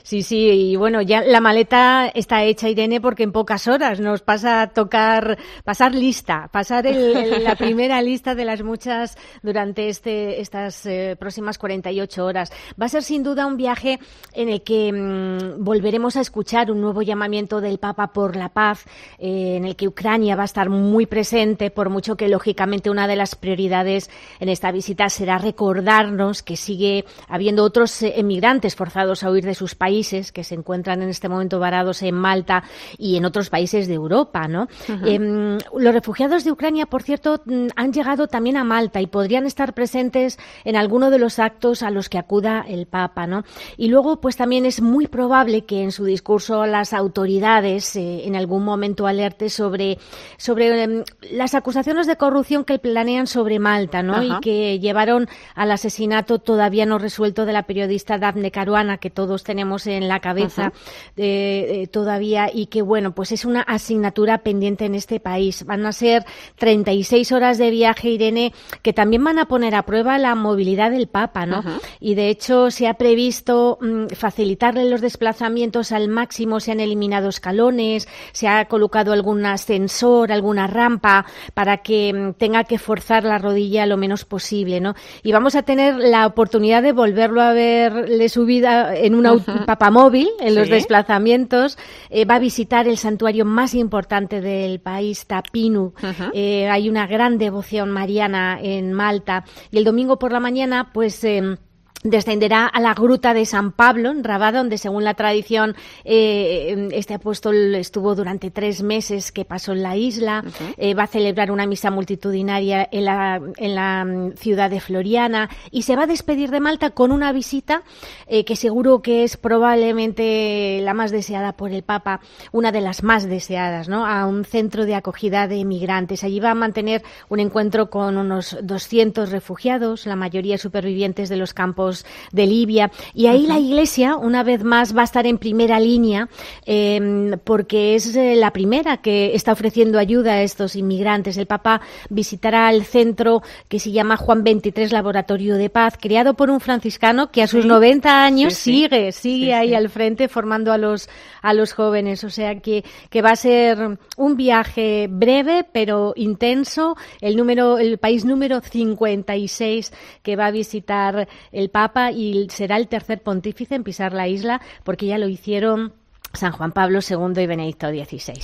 Sí, sí, y bueno, ya la maleta está hecha, Irene, porque en pocas horas nos pasa a tocar, pasar lista, pasar la <laughs> primera lista de las muchas durante este, estas eh, próximas 48 horas. Va a ser sin duda un viaje en el que mm, volveremos a escuchar un nuevo llamamiento del Papa por la paz, eh, en el que Ucrania va a estar muy presente, por mucho que lógicamente una de las prioridades en esta visita será recordarnos que sigue habiendo otros eh, emigrantes forzados a huir de de sus países, que se encuentran en este momento varados en Malta y en otros países de Europa, ¿no? Em, los refugiados de Ucrania, por cierto, mm, han llegado también a Malta y podrían estar presentes en alguno de los actos a los que acuda el Papa, ¿no? Y luego, pues también es muy probable que en su discurso las autoridades eh, en algún momento alerte sobre, sobre em, las acusaciones de corrupción que planean sobre Malta, ¿no? Y que llevaron al asesinato todavía no resuelto de la periodista Daphne Caruana, que todos tenemos en la cabeza eh, todavía, y que, bueno, pues es una asignatura pendiente en este país. Van a ser 36 horas de viaje, Irene, que también van a poner a prueba la movilidad del Papa, ¿no? Y de hecho se ha previsto mm, facilitarle los desplazamientos al máximo, se han eliminado escalones, se ha colocado algún ascensor, alguna rampa para que mm, tenga que forzar la rodilla lo menos posible, ¿no? Y vamos a tener la oportunidad de volverlo a verle subida en un papamóvil en los desplazamientos. Eh, va a visitar el santuario más importante del país, Tapinu. Eh, hay una gran devoción mariana en Malta. Y el domingo por la mañana, pues. Em, descenderá a la gruta de San Pablo, en Rabat, donde según la tradición eh, este apóstol estuvo durante tres meses que pasó en la isla, eh, va a celebrar una misa multitudinaria en la, en la mm, ciudad de Floriana y se va a despedir de Malta con una visita eh, que seguro que es probablemente la más deseada por el Papa, una de las más deseadas, ¿no? a un centro de acogida de migrantes. Allí va a mantener un encuentro con unos 200 refugiados, la mayoría supervivientes de los campos de Libia. Y ahí la Iglesia, una vez más, va a estar en primera línea em, porque es eh, la primera que está ofreciendo ayuda a estos inmigrantes. El Papa visitará el centro que se llama Juan 23 Laboratorio de Paz, creado por un franciscano que a sus 90 años sigue, sigue ahí al frente formando a los, a los jóvenes. O sea que, que va a ser un viaje breve pero intenso. El número, el país número 56 que va a visitar el Papa y será el tercer pontífice en pisar la isla porque ya lo hicieron San Juan Pablo II y Benedicto XVI.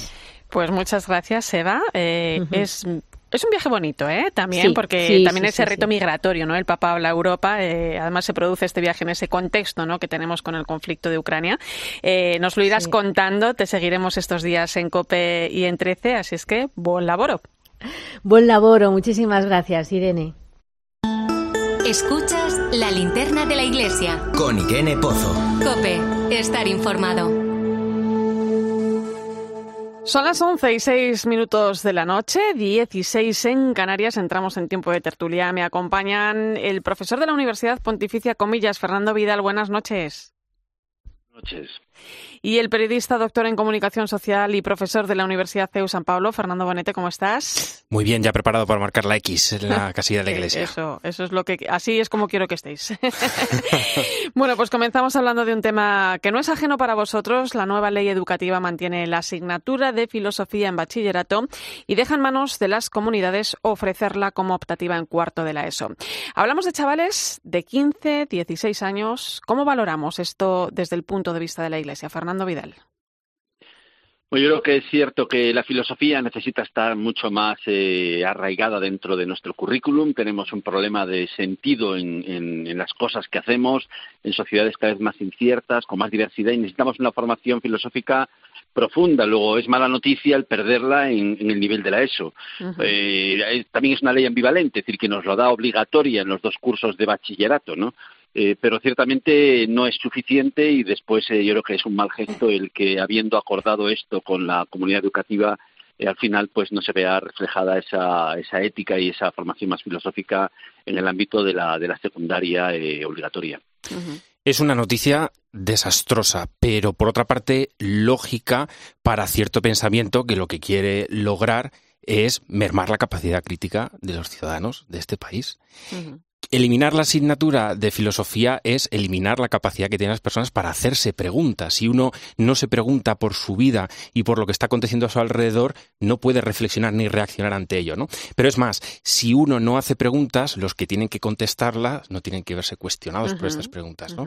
Pues muchas gracias, Eva. Eh, es es un viaje bonito, ¿eh? También, porque también ese reto migratorio, ¿no? El Papa habla a Europa, eh, además se produce este viaje en ese contexto, ¿no? Que tenemos con el conflicto de Ucrania. Eh, nos lo irás contando, te seguiremos estos días en COPE y en 13, así es que buen laboro.
Buen laboro, muchísimas gracias, Irene.
Escuchas la linterna de la iglesia.
Con Irene Pozo.
Cope, estar informado.
Son las 11 y 6 minutos de la noche, 16 en Canarias. Entramos en tiempo de tertulia. Me acompañan el profesor de la Universidad Pontificia Comillas, Fernando Vidal. Buenas noches.
Buenas noches.
Y el periodista, doctor en comunicación social y profesor de la Universidad CEU San Pablo, Fernando Bonete, ¿cómo estás?
Muy bien, ya preparado para marcar la X en la <laughs> casilla de la iglesia.
Eso, eso es lo que, así es como quiero que estéis. <laughs> bueno, pues comenzamos hablando de un tema que no es ajeno para vosotros. La nueva ley educativa mantiene la asignatura de filosofía en bachillerato y deja en manos de las comunidades ofrecerla como optativa en cuarto de la ESO. Hablamos de chavales de 15, 16 años. ¿Cómo valoramos esto desde el punto de vista de la iglesia, Fernando? Fernando Vidal.
Pues yo creo que es cierto que la filosofía necesita estar mucho más eh, arraigada dentro de nuestro currículum. Tenemos un problema de sentido en, las cosas que hacemos, en sociedades cada vez más inciertas, con más diversidad, y necesitamos una formación filosófica profunda. Luego es mala noticia el perderla en, el nivel de la ESO. Eh, también es una ley ambivalente, es decir, que nos lo da obligatoria en los dos cursos de bachillerato, ¿no? Eh, pero ciertamente no es suficiente y después eh, yo creo que es un mal gesto el que habiendo acordado esto con la comunidad educativa eh, al final pues no se vea reflejada esa, esa ética y esa formación más filosófica en el ámbito de la, de la secundaria obligatoria.
Es una noticia desastrosa, pero por otra parte lógica para cierto pensamiento que lo que quiere lograr es mermar la capacidad crítica de los ciudadanos de este país. Eliminar la asignatura de filosofía es eliminar la capacidad que tienen las personas para hacerse preguntas. Si uno no se pregunta por su vida y por lo que está aconteciendo a su alrededor, no puede reflexionar ni reaccionar ante ello, ¿no? Pero es más, si uno no hace preguntas, los que tienen que contestarlas no tienen que verse cuestionados por estas preguntas, ¿no?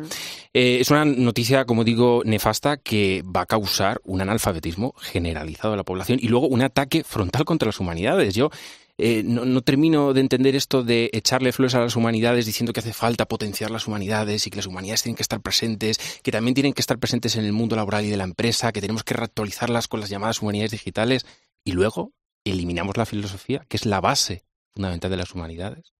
Eh, es una noticia, como digo, nefasta que va a causar un analfabetismo generalizado de la población y luego un ataque frontal contra las humanidades. Yo eh, no, termino de entender esto de echarle flores a las humanidades diciendo que hace falta potenciar las humanidades y que las humanidades tienen que estar presentes, que también tienen que estar presentes en el mundo laboral y de la empresa, que tenemos que reactualizarlas con las llamadas humanidades digitales y luego eliminamos la filosofía, que es la base fundamental de las humanidades.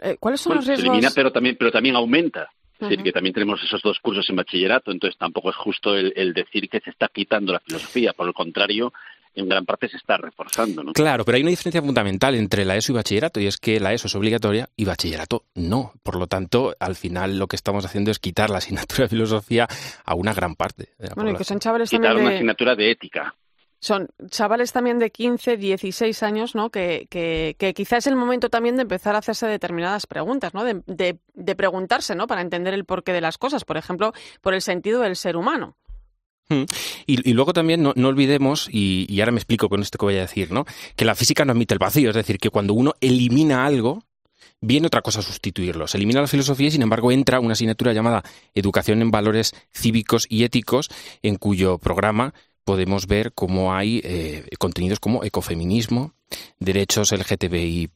Eh, ¿Cuáles son los riesgos?
Se elimina, pero también, pero también aumenta. Es decir, que también tenemos esos dos cursos en bachillerato, entonces tampoco es justo el, decir que se está quitando la filosofía. Por el contrario, en gran parte se está reforzando. ¿no?
Claro, pero hay una diferencia fundamental entre la ESO y bachillerato, y es que la ESO es obligatoria y bachillerato no. Por lo tanto, al final lo que estamos haciendo es quitar la asignatura de filosofía a una gran parte. De la
bueno, y que son chavales
quitar
también
una asignatura de ética.
Son chavales también de 15, 16 años, ¿no? Que, que, que quizá es el momento también de empezar a hacerse determinadas preguntas, ¿no? De, de, de preguntarse, ¿no? Para entender el porqué de las cosas. Por ejemplo, por el sentido del ser humano.
Y, luego también no, olvidemos, y, ahora me explico con esto que voy a decir, ¿no? que la física no admite el vacío, es decir, que cuando uno elimina algo, viene otra cosa a sustituirlo. Se elimina la filosofía y, sin embargo, entra una asignatura llamada Educación en Valores Cívicos y Éticos, en cuyo programa podemos ver cómo hay eh, contenidos como ecofeminismo, derechos LGTBI,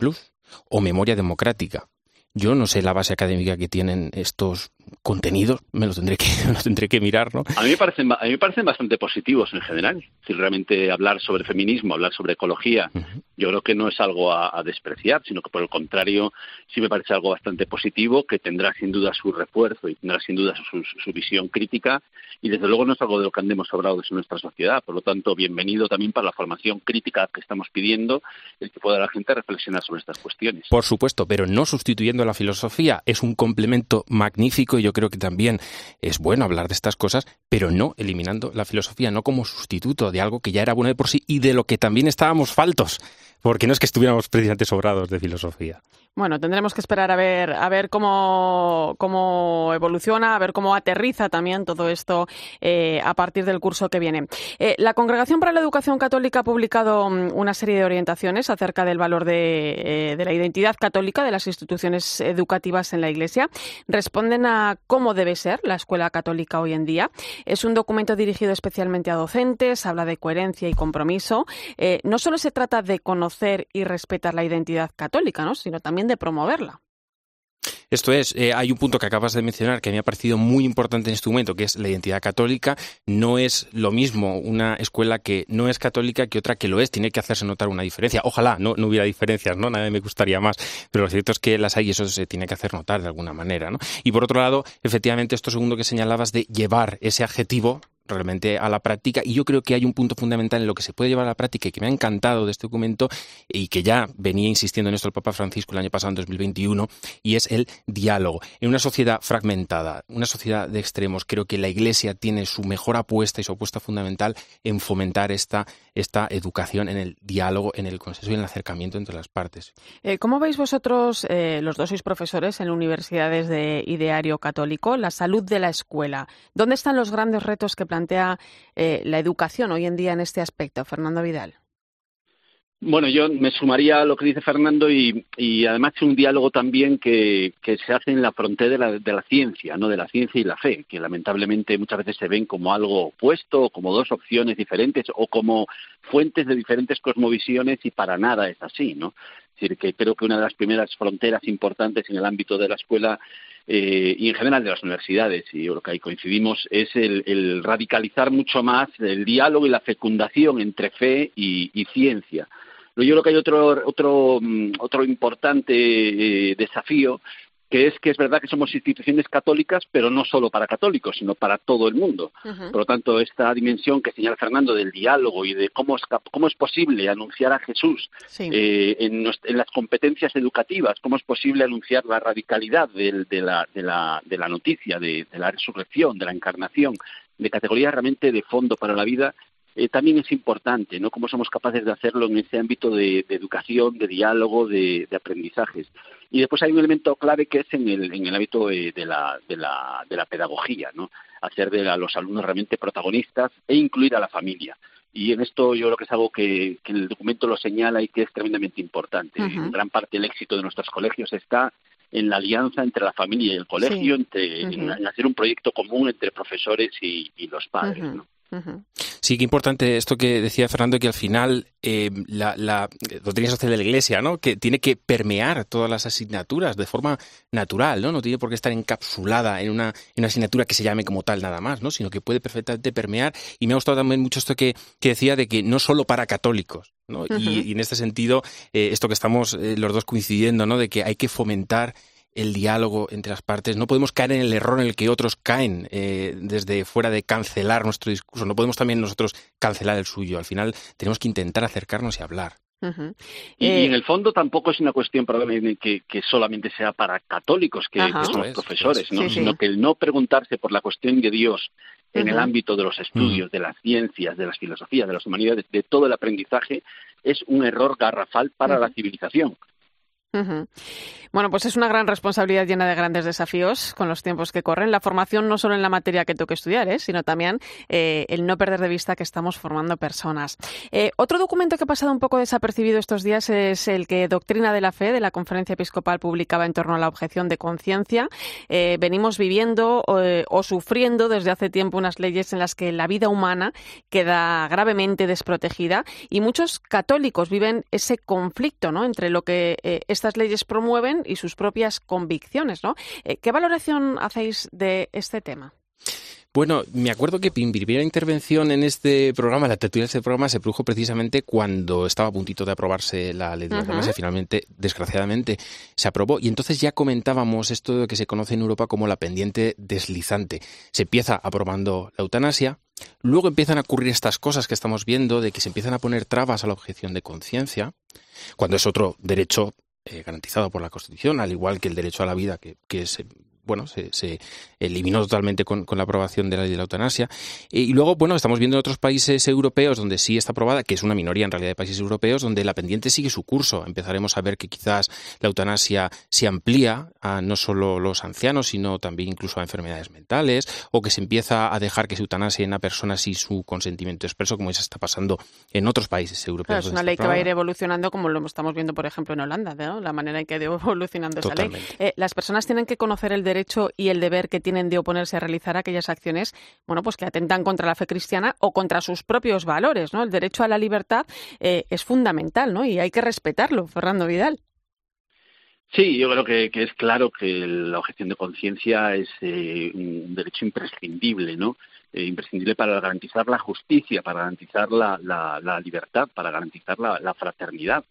o memoria democrática. Yo no sé la base académica que tienen estos contenidos, me los tendré que, <laughs> tendré que mirar, ¿no?
A mí, me parecen, a mí me parecen bastante positivos en general. Si realmente hablar sobre feminismo, hablar sobre ecología, yo creo que no es algo a, despreciar, sino que por el contrario sí me parece algo bastante positivo, que tendrá sin duda su refuerzo y tendrá sin duda su, su visión crítica y desde luego no es algo de lo que andemos sobrados en nuestra sociedad. Por lo tanto, bienvenido también para la formación crítica que estamos pidiendo, el que pueda la gente reflexionar sobre estas cuestiones.
Por supuesto, pero no sustituyendo la filosofía. Es un complemento magnífico y yo creo que también es bueno hablar de estas cosas, pero no eliminando la filosofía, no como sustituto de algo que ya era bueno de por sí y de lo que también estábamos faltos, porque no es que estuviéramos precisamente sobrados de filosofía.
Bueno, tendremos que esperar a ver, a ver cómo, cómo evoluciona, a ver cómo aterriza también todo esto eh, a partir del curso que viene. Eh, la Congregación para la Educación Católica ha publicado mm, una serie de orientaciones acerca del valor de, eh, de la identidad católica de las instituciones educativas en la Iglesia. Responden a cómo debe ser la escuela católica hoy en día. Es un documento dirigido especialmente a docentes, habla de coherencia y compromiso. no solo se trata de conocer y respetar la identidad católica, ¿no? sino también de promoverla.
Esto es, eh, hay un punto que acabas de mencionar que me ha parecido muy importante en este momento, que es la identidad católica. No es lo mismo una escuela que no es católica que otra que lo es. Tiene que hacerse notar una diferencia. Ojalá no, hubiera diferencias, ¿no? Nada me gustaría más. Pero lo cierto es que las hay y eso se tiene que hacer notar de alguna manera, ¿no? Y por otro lado, efectivamente, esto segundo que señalabas de llevar ese adjetivo realmente a la práctica y yo creo que hay un punto fundamental en lo que se puede llevar a la práctica y que me ha encantado de este documento y que ya venía insistiendo en esto el Papa Francisco el año pasado en 2021 y es el diálogo. En una sociedad fragmentada, una sociedad de extremos, creo que la Iglesia tiene su mejor apuesta y su apuesta fundamental en fomentar esta, esta educación en el diálogo, en el consenso y en el acercamiento entre las partes.
Eh, ¿Cómo veis vosotros, eh, los dos sois profesores en universidades de ideario católico, la salud de la escuela? ¿Dónde están los grandes retos que plantea eh, la educación hoy en día en este aspecto, Fernando Vidal?
Bueno, yo me sumaría a lo que dice Fernando y, además es un diálogo también que, se hace en la frontera de la, de la, ciencia, no de la ciencia y la fe, que lamentablemente muchas veces se ven como algo opuesto, como dos opciones diferentes o como fuentes de diferentes cosmovisiones y para nada es así, ¿no? Es decir, que creo que una de las primeras fronteras importantes en el ámbito de la escuela eh, y en general de las universidades, y lo que ahí coincidimos, es el, radicalizar mucho más el diálogo y la fecundación entre fe y, ciencia. Pero yo creo que hay otro, otro, mm, importante eh, desafío que es que es verdad que somos instituciones católicas, pero no solo para católicos, sino para todo el mundo. Por lo tanto, esta dimensión que señala Fernando del diálogo y de cómo es, cómo es posible anunciar a Jesús eh, en, las competencias educativas, cómo es posible anunciar la radicalidad de, la, de, la, de la noticia, de, la resurrección, de la encarnación, de categorías realmente de fondo para la vida, eh, también es importante, ¿no? Cómo somos capaces de hacerlo en ese ámbito de, educación, de diálogo, de, aprendizajes. Y después hay un elemento clave que es en el, en el ámbito de, la, de, la, de la pedagogía, ¿no? Hacer de los alumnos realmente protagonistas e incluir a la familia. Y en esto yo creo que es algo que, el documento lo señala y que es tremendamente importante. Gran parte el éxito de nuestros colegios está en la alianza entre la familia y el colegio, entre, en, hacer un proyecto común entre profesores y, los padres. ¿no?
Sí, qué importante esto que decía Fernando, que al final eh, la, la, doctrina social de la Iglesia, ¿no? que tiene que permear todas las asignaturas de forma natural, ¿no? no tiene por qué estar encapsulada en una, en una asignatura que se llame como tal nada más, ¿no? sino que puede perfectamente permear. Y me ha gustado también mucho esto que, que decía de que no solo para católicos, ¿no? y, en este sentido, eh, esto que estamos eh, los dos coincidiendo, ¿no? de que hay que fomentar el diálogo entre las partes. No podemos caer en el error en el que otros caen eh, desde fuera de cancelar nuestro discurso. No podemos también nosotros cancelar el suyo. Al final tenemos que intentar acercarnos y hablar.
y, en el fondo tampoco es una cuestión probablemente que, solamente sea para católicos, que, son los profesores, ¿no? sino que el no preguntarse por la cuestión de Dios en el ámbito de los estudios, de las ciencias, de las filosofías, de las humanidades, de todo el aprendizaje, es un error garrafal para la civilización.
Bueno, pues es una gran responsabilidad llena de grandes desafíos con los tiempos que corren. La formación no solo en la materia que toque estudiar, ¿eh? sino también eh, el no perder de vista que estamos formando personas. Eh, otro documento que ha pasado un poco desapercibido estos días es el que Doctrina de la Fe de la Conferencia Episcopal publicaba en torno a la objeción de conciencia. venimos viviendo o sufriendo desde hace tiempo unas leyes en las que la vida humana queda gravemente desprotegida y muchos católicos viven ese conflicto ¿no? entre lo que es estas leyes promueven y sus propias convicciones, ¿no? Eh, ¿Qué valoración hacéis de este tema?
Bueno, me acuerdo que mi primera intervención en este programa, la tertulia de este programa, se produjo precisamente cuando estaba a puntito de aprobarse la ley de la eutanasia. Finalmente, desgraciadamente, se aprobó. Y entonces ya comentábamos esto que se conoce en Europa como la pendiente deslizante. Se empieza aprobando la eutanasia, luego empiezan a ocurrir estas cosas que estamos viendo, de que se empiezan a poner trabas a la objeción de conciencia, cuando es otro derecho eh, garantizado por la Constitución, al igual que el derecho a la vida, que, que es bueno, se, se eliminó totalmente con, con, la aprobación de la ley de la eutanasia. Y luego, bueno, estamos viendo en otros países europeos donde sí está aprobada, que es una minoría en realidad de países europeos, donde la pendiente sigue su curso. Empezaremos a ver que quizás la eutanasia se amplía a no solo los ancianos, sino también incluso a enfermedades mentales, o que se empieza a dejar que se eutanasie en una persona sin su consentimiento expreso, como ya está pasando en otros países europeos.
es una ley que va a ir evolucionando, como lo estamos viendo, por ejemplo, en Holanda, ¿no? la manera en que ha ido evolucionando esa ley. Eh, las personas tienen que conocer el derecho y el deber que tienen de oponerse a realizar aquellas acciones, bueno, pues que atentan contra la fe cristiana o contra sus propios valores, ¿no? El derecho a la libertad eh, es fundamental, ¿no? Y hay que respetarlo, Fernando Vidal.
Sí, yo creo que, es claro que la objeción de conciencia es eh, un derecho imprescindible, ¿no? Eh, imprescindible para garantizar la justicia, para garantizar la, la, libertad, para garantizar la, fraternidad.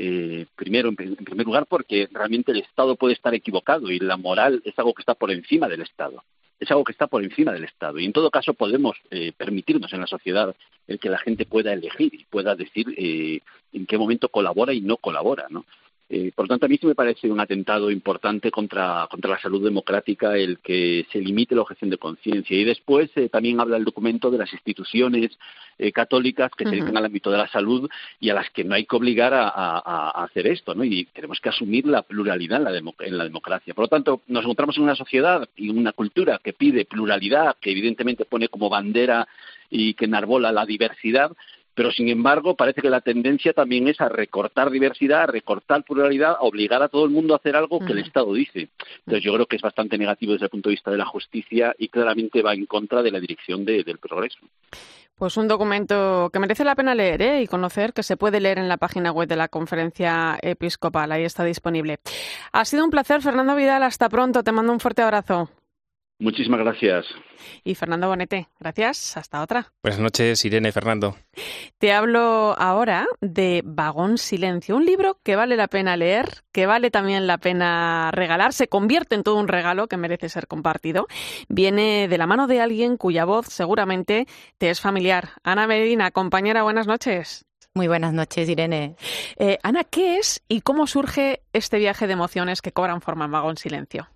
Eh, primero, en, primer lugar, porque realmente el Estado puede estar equivocado y la moral es algo que está por encima del Estado. Es algo que está por encima del Estado. Y en todo caso podemos eh, permitirnos en la sociedad el que la gente pueda elegir y pueda decir eh, en qué momento colabora y no colabora. ¿no? Eh, por lo tanto, a mí sí me parece un atentado importante contra, contra la salud democrática el que se limite la objeción de conciencia. Y después eh, también habla el documento de las instituciones eh, católicas que se dedican al ámbito de la salud y a las que no hay que obligar a, hacer esto. ¿no? Y tenemos que asumir la pluralidad en la, en la democracia. Por lo tanto, nos encontramos en una sociedad y una cultura que pide pluralidad, que evidentemente pone como bandera y que enarbola la diversidad, pero sin embargo parece que la tendencia también es a recortar diversidad, a recortar pluralidad, a obligar a todo el mundo a hacer algo que el Estado dice. Entonces yo creo que es bastante negativo desde el punto de vista de la justicia y claramente va en contra de la dirección del progreso.
Pues un documento que merece la pena leer ¿eh? y conocer, que se puede leer en la página web de la Conferencia Episcopal. Ahí está disponible. Ha sido un placer, Fernando Vidal. Hasta pronto. Te mando un fuerte abrazo.
Muchísimas gracias.
Y Fernando Bonete, gracias. Hasta otra.
Buenas noches, Irene, Fernando.
Te hablo ahora de Vagón Silencio, un libro que vale la pena leer, que vale también la pena regalar, se convierte en todo un regalo que merece ser compartido. Viene de la mano de alguien cuya voz seguramente te es familiar. Ana Medina, compañera, buenas noches.
Muy buenas noches, Irene.
Eh, Ana, ¿qué es y cómo surge este viaje de emociones que cobran forma en Vagón Silencio?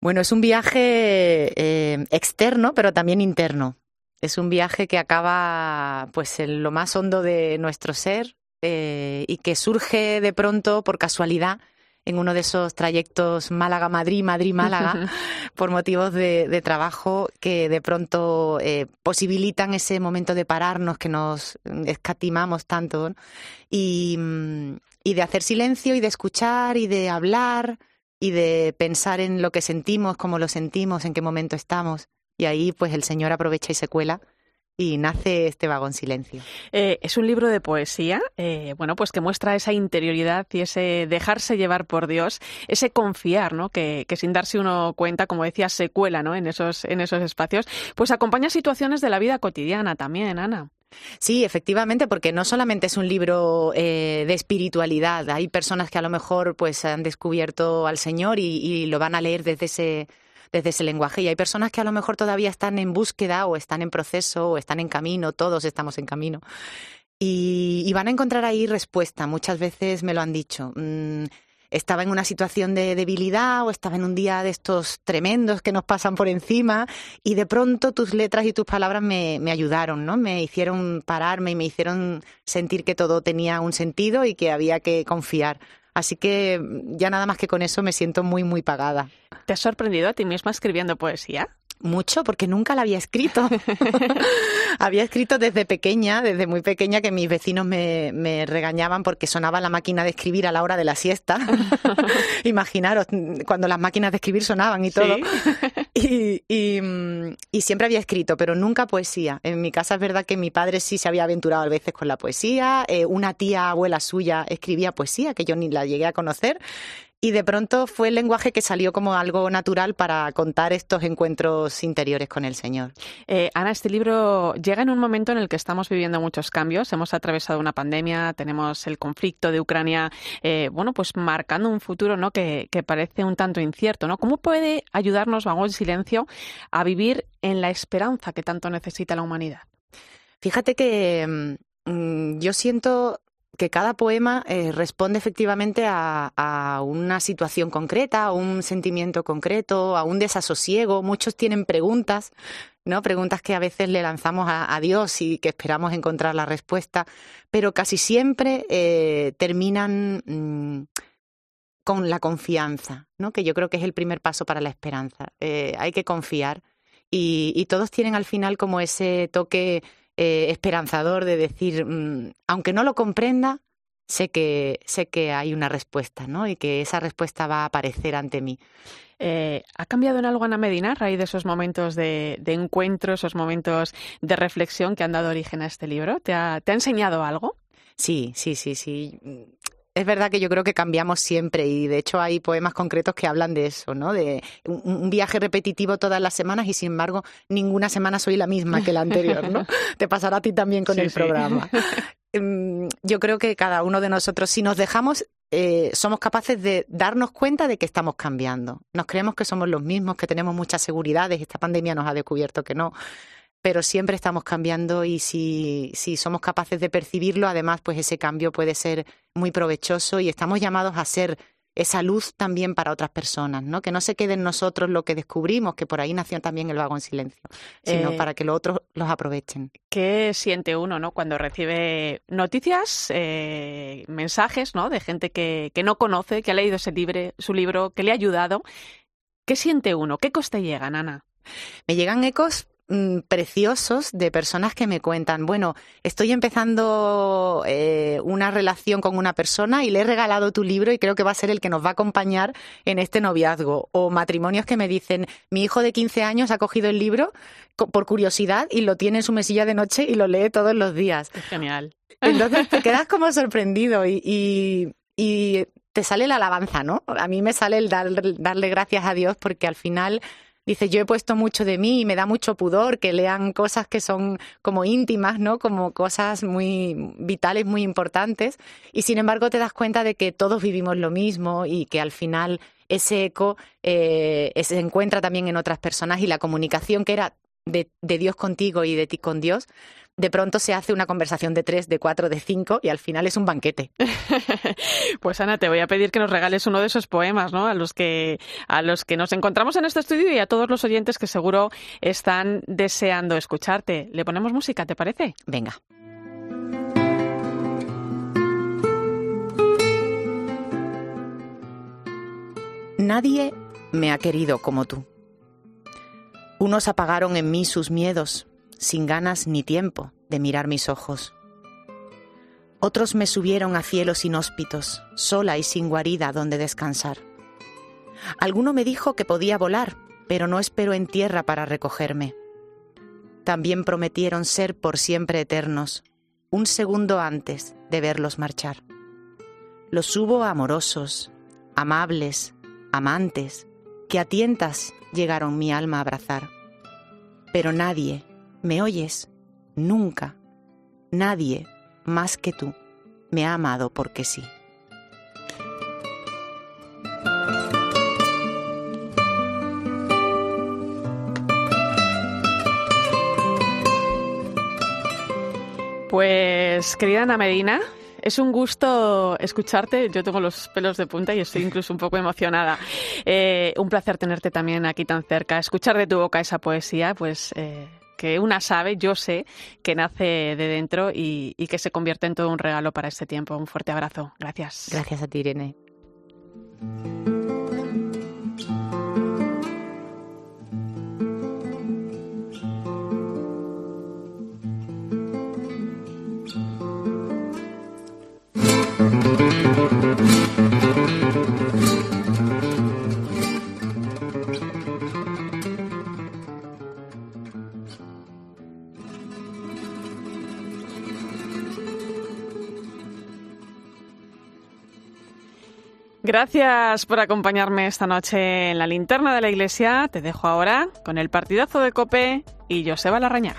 Bueno, es un viaje eh, externo, pero también interno. Es un viaje que acaba pues en lo más hondo de nuestro ser eh, y que surge de pronto por casualidad en uno de esos trayectos Málaga-Madrid, Madrid-Málaga, <laughs> por motivos de, trabajo que de pronto eh, posibilitan ese momento de pararnos que nos escatimamos tanto y, mm, y de hacer silencio y de escuchar y de hablar y de pensar en lo que sentimos, cómo lo sentimos, en qué momento estamos. Y ahí pues el Señor aprovecha y se cuela y nace este vagón silencio.
Eh, es un libro de poesía, eh, bueno, pues que muestra esa interioridad y ese dejarse llevar por Dios, ese confiar, ¿no? Que, que sin darse uno cuenta, como decía, se cuela, ¿no? En esos, en esos espacios. Pues acompaña situaciones de la vida cotidiana también, Ana.
Sí, efectivamente, porque no solamente es un libro eh, de espiritualidad. Hay personas que a lo mejor pues han descubierto al Señor y, lo van a leer desde ese desde ese lenguaje. Y hay personas que a lo mejor todavía están en búsqueda o están en proceso o están en camino, todos estamos en camino. Y, van a encontrar ahí respuesta. Muchas veces me lo han dicho. Mm, estaba en una situación de debilidad o estaba en un día de estos tremendos que nos pasan por encima y de pronto tus letras y tus palabras me, me ayudaron, ¿no? Me hicieron pararme y me hicieron sentir que todo tenía un sentido y que había que confiar. Así que mm, ya nada más que con eso me siento muy, muy pagada.
¿Te has sorprendido a ti misma escribiendo poesía?
Mucho, porque nunca la había escrito. <laughs> había escrito desde pequeña, desde muy pequeña, que mis vecinos me, me, regañaban porque sonaba la máquina de escribir a la hora de la siesta. <laughs> Imaginaros, cuando las máquinas de escribir sonaban y todo. y, y, y, siempre había escrito, pero nunca poesía. En mi casa es verdad que mi padre sí se había aventurado a veces con la poesía. Eh, una tía abuela suya escribía poesía, que yo ni la llegué a conocer y de pronto fue el lenguaje que salió como algo natural para contar estos encuentros interiores con el Señor.
Eh, Ana, este libro llega en un momento en el que estamos viviendo muchos cambios. Hemos atravesado una pandemia, tenemos el conflicto de Ucrania, eh, bueno, pues marcando un futuro ¿no? que, que, parece un tanto incierto. ¿no? ¿Cómo puede ayudarnos Vagón Silencio a vivir en la esperanza que tanto necesita la humanidad?
Fíjate que mm, yo siento que cada poema eh, responde efectivamente a, una situación concreta, a un sentimiento concreto, a un desasosiego. Muchos tienen preguntas, ¿no? Preguntas que a veces le lanzamos a, Dios y que esperamos encontrar la respuesta, pero casi siempre eh, terminan mmm, con la confianza, ¿no? Que yo creo que es el primer paso para la esperanza. Eh, hay que confiar y todos tienen al final como ese toque eh, esperanzador de decir, mmm, aunque no lo comprenda, sé que, sé que hay una respuesta, ¿no? Y que esa respuesta va a aparecer ante mí.
Eh, ¿Ha cambiado en algo Ana Medina a raíz de esos momentos de, de, encuentro, esos momentos de reflexión que han dado origen a este libro? ¿Te ha, ¿Te ha enseñado algo?
Sí, sí, sí, sí es verdad que yo creo que cambiamos siempre y de hecho hay poemas concretos que hablan de eso, ¿no? De un, viaje repetitivo todas las semanas y sin embargo ninguna semana soy la misma que la anterior, ¿no? <laughs> Te pasará a ti también con sí, el sí. programa. <laughs> yo creo que cada uno de nosotros, si nos dejamos, eh, somos capaces de darnos cuenta de que estamos cambiando. Nos creemos que somos los mismos, que tenemos muchas seguridades. Esta pandemia nos ha descubierto que no pero siempre estamos cambiando y si, si somos capaces de percibirlo, además, pues ese cambio puede ser muy provechoso y estamos llamados a ser esa luz también para otras personas, ¿no? Que no se quede en nosotros lo que descubrimos, que por ahí nació también el vago en silencio, sino eh, para que los otros los aprovechen.
¿Qué siente uno, no? Cuando recibe noticias, eh, mensajes, ¿no? De gente que, que no conoce, que ha leído ese libre, su libro, que le ha ayudado. ¿Qué siente uno? ¿Qué coste llegan, Ana?
Me llegan ecos Mm, preciosos de personas que me cuentan, bueno, estoy empezando eh, una relación con una persona y le he regalado tu libro y creo que va a ser el que nos va a acompañar en este noviazgo. O matrimonios que me dicen, mi hijo de 15 años ha cogido el libro por curiosidad y lo tiene en su mesilla de noche y lo lee todos los días.
Es genial.
Entonces te <laughs> quedas como sorprendido y, y, y te sale la alabanza, ¿no? A mí me sale el dar, darle gracias a Dios porque al final dice, yo he puesto mucho de mí y me da mucho pudor que lean cosas que son como íntimas, ¿no? Como cosas muy vitales, muy importantes. Y sin embargo te das cuenta de que todos vivimos lo mismo y que al final ese eco eh, se encuentra también en otras personas y la comunicación que era de, de Dios contigo y de ti con Dios, de pronto se hace una conversación de tres, de cuatro, de cinco y al final es un banquete. <laughs>
pues Ana, te voy a pedir que nos regales uno de esos poemas, ¿no? A los que a los que nos encontramos en este estudio y a todos los oyentes que seguro están deseando escucharte. Le ponemos música, ¿te parece?
Venga. Nadie me ha querido como tú. Unos apagaron en mí sus miedos, sin ganas ni tiempo de mirar mis ojos. Otros me subieron a cielos inhóspitos, sola y sin guarida donde descansar. Alguno me dijo que podía volar, pero no espero en tierra para recogerme. también prometieron ser por siempre eternos, un segundo antes de verlos marchar. Los hubo amorosos, amables, amantes, que a tientas llegaron mi alma a abrazar. Pero nadie, ¿me oyes? Nunca, nadie más que tú me ha amado porque sí.
Pues, querida Ana Medina, es un gusto escucharte. Yo tengo los pelos de punta y estoy incluso un poco emocionada. Eh, un placer tenerte también aquí tan cerca. Escuchar de tu boca esa poesía, pues eh, que una sabe, yo sé, que nace de dentro y, y que se convierte en todo un regalo para este tiempo. Un fuerte abrazo. Gracias.
Gracias a ti, Irene.
Gracias por acompañarme esta noche en la linterna de la iglesia. Te dejo ahora con el partidazo de Cope y Joseba Larrañaga.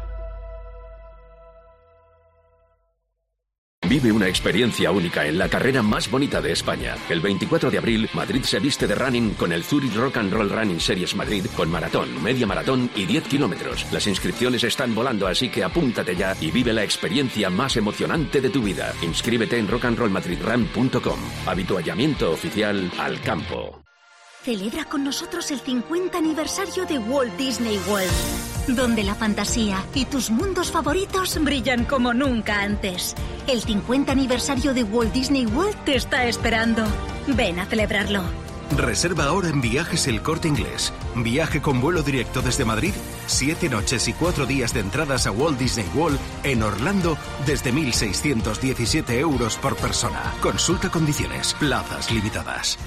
Vive una experiencia única en la carrera más bonita de España. El 24 de abril, Madrid se viste de running con el Zurich Rock and Roll Running Series Madrid con maratón, media maratón y 10 kilómetros. Las inscripciones están volando, así que apúntate ya y vive la experiencia más emocionante de tu vida. Inscríbete en rockandrollmadridrun.com. Habituallamiento oficial al campo.
Celebra con nosotros el 50 aniversario de Walt Disney World, donde la fantasía y tus mundos favoritos brillan como nunca antes. El 50 aniversario de Walt Disney World te está esperando. Ven a celebrarlo.
Reserva ahora en Viajes El Corte Inglés. Viaje con vuelo directo desde Madrid, siete noches y cuatro días de entradas a Walt Disney World en Orlando desde 1.617 euros por persona. Consulta condiciones, plazas limitadas.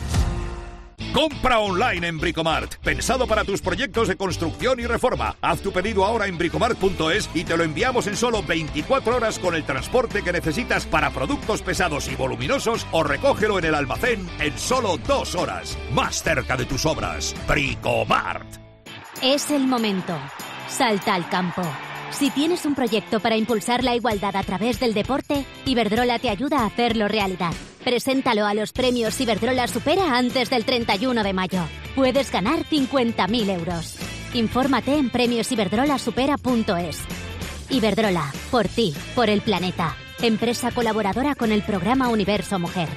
Compra online en Bricomart. Pensado para tus proyectos de construcción y reforma. Haz tu pedido ahora en bricomart.es y te lo enviamos en solo 24 horas con el transporte que necesitas para productos pesados y voluminosos o recógelo en el almacén en solo dos horas. Más cerca de tus obras. Bricomart.
Es el momento. Salta al campo. Si tienes un proyecto para impulsar la igualdad a través del deporte, Iberdrola te ayuda a hacerlo realidad. Preséntalo a los premios Iberdrola Supera antes del 31 de mayo. Puedes ganar 50.000 euros. Infórmate en premiosiberdrolasupera.es. Iberdrola, por ti, por el planeta. Empresa colaboradora con el programa Universo Mujer.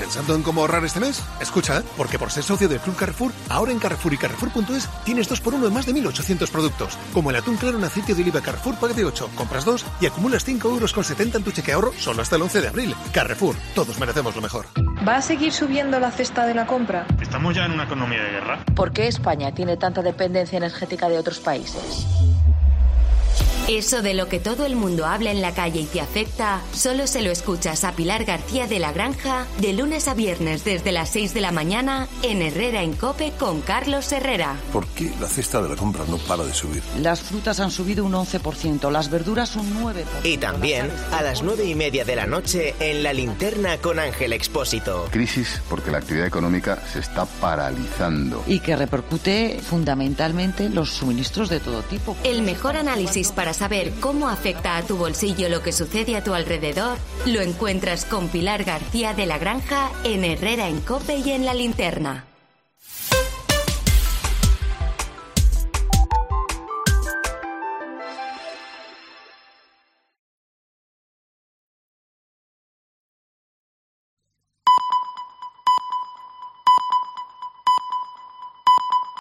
¿Pensando en cómo ahorrar este mes? Escucha, porque por ser socio del Club Carrefour, ahora en Carrefour y Carrefour.es tienes dos por uno en más de 1.800 productos. Como el atún claro en aceite de oliva Carrefour paga de 8, compras dos y acumulas 5 euros con 70 en tu cheque ahorro solo hasta el 11 de abril. Carrefour, todos merecemos lo mejor.
¿Va a seguir subiendo la cesta de la compra?
¿Estamos ya en una economía de guerra?
¿Por qué España tiene tanta dependencia energética de otros países?
Eso de lo que todo el mundo habla en la calle y te afecta, solo se lo escuchas a Pilar García de la Granja de lunes a viernes desde las 6 de la mañana en Herrera en Cope con Carlos Herrera.
¿Por qué la cesta de la compra no para de subir?
Las frutas han subido un 11%, las verduras un 9%.
Y también a las 9 y media de la noche en la linterna con Ángel Expósito.
Crisis porque la actividad económica se está paralizando.
Y que repercute fundamentalmente en los suministros de todo tipo.
El mejor análisis para saber cómo afecta a tu bolsillo lo que sucede a tu alrededor, lo encuentras con Pilar García de la Granja en Herrera en Cope y en la Linterna.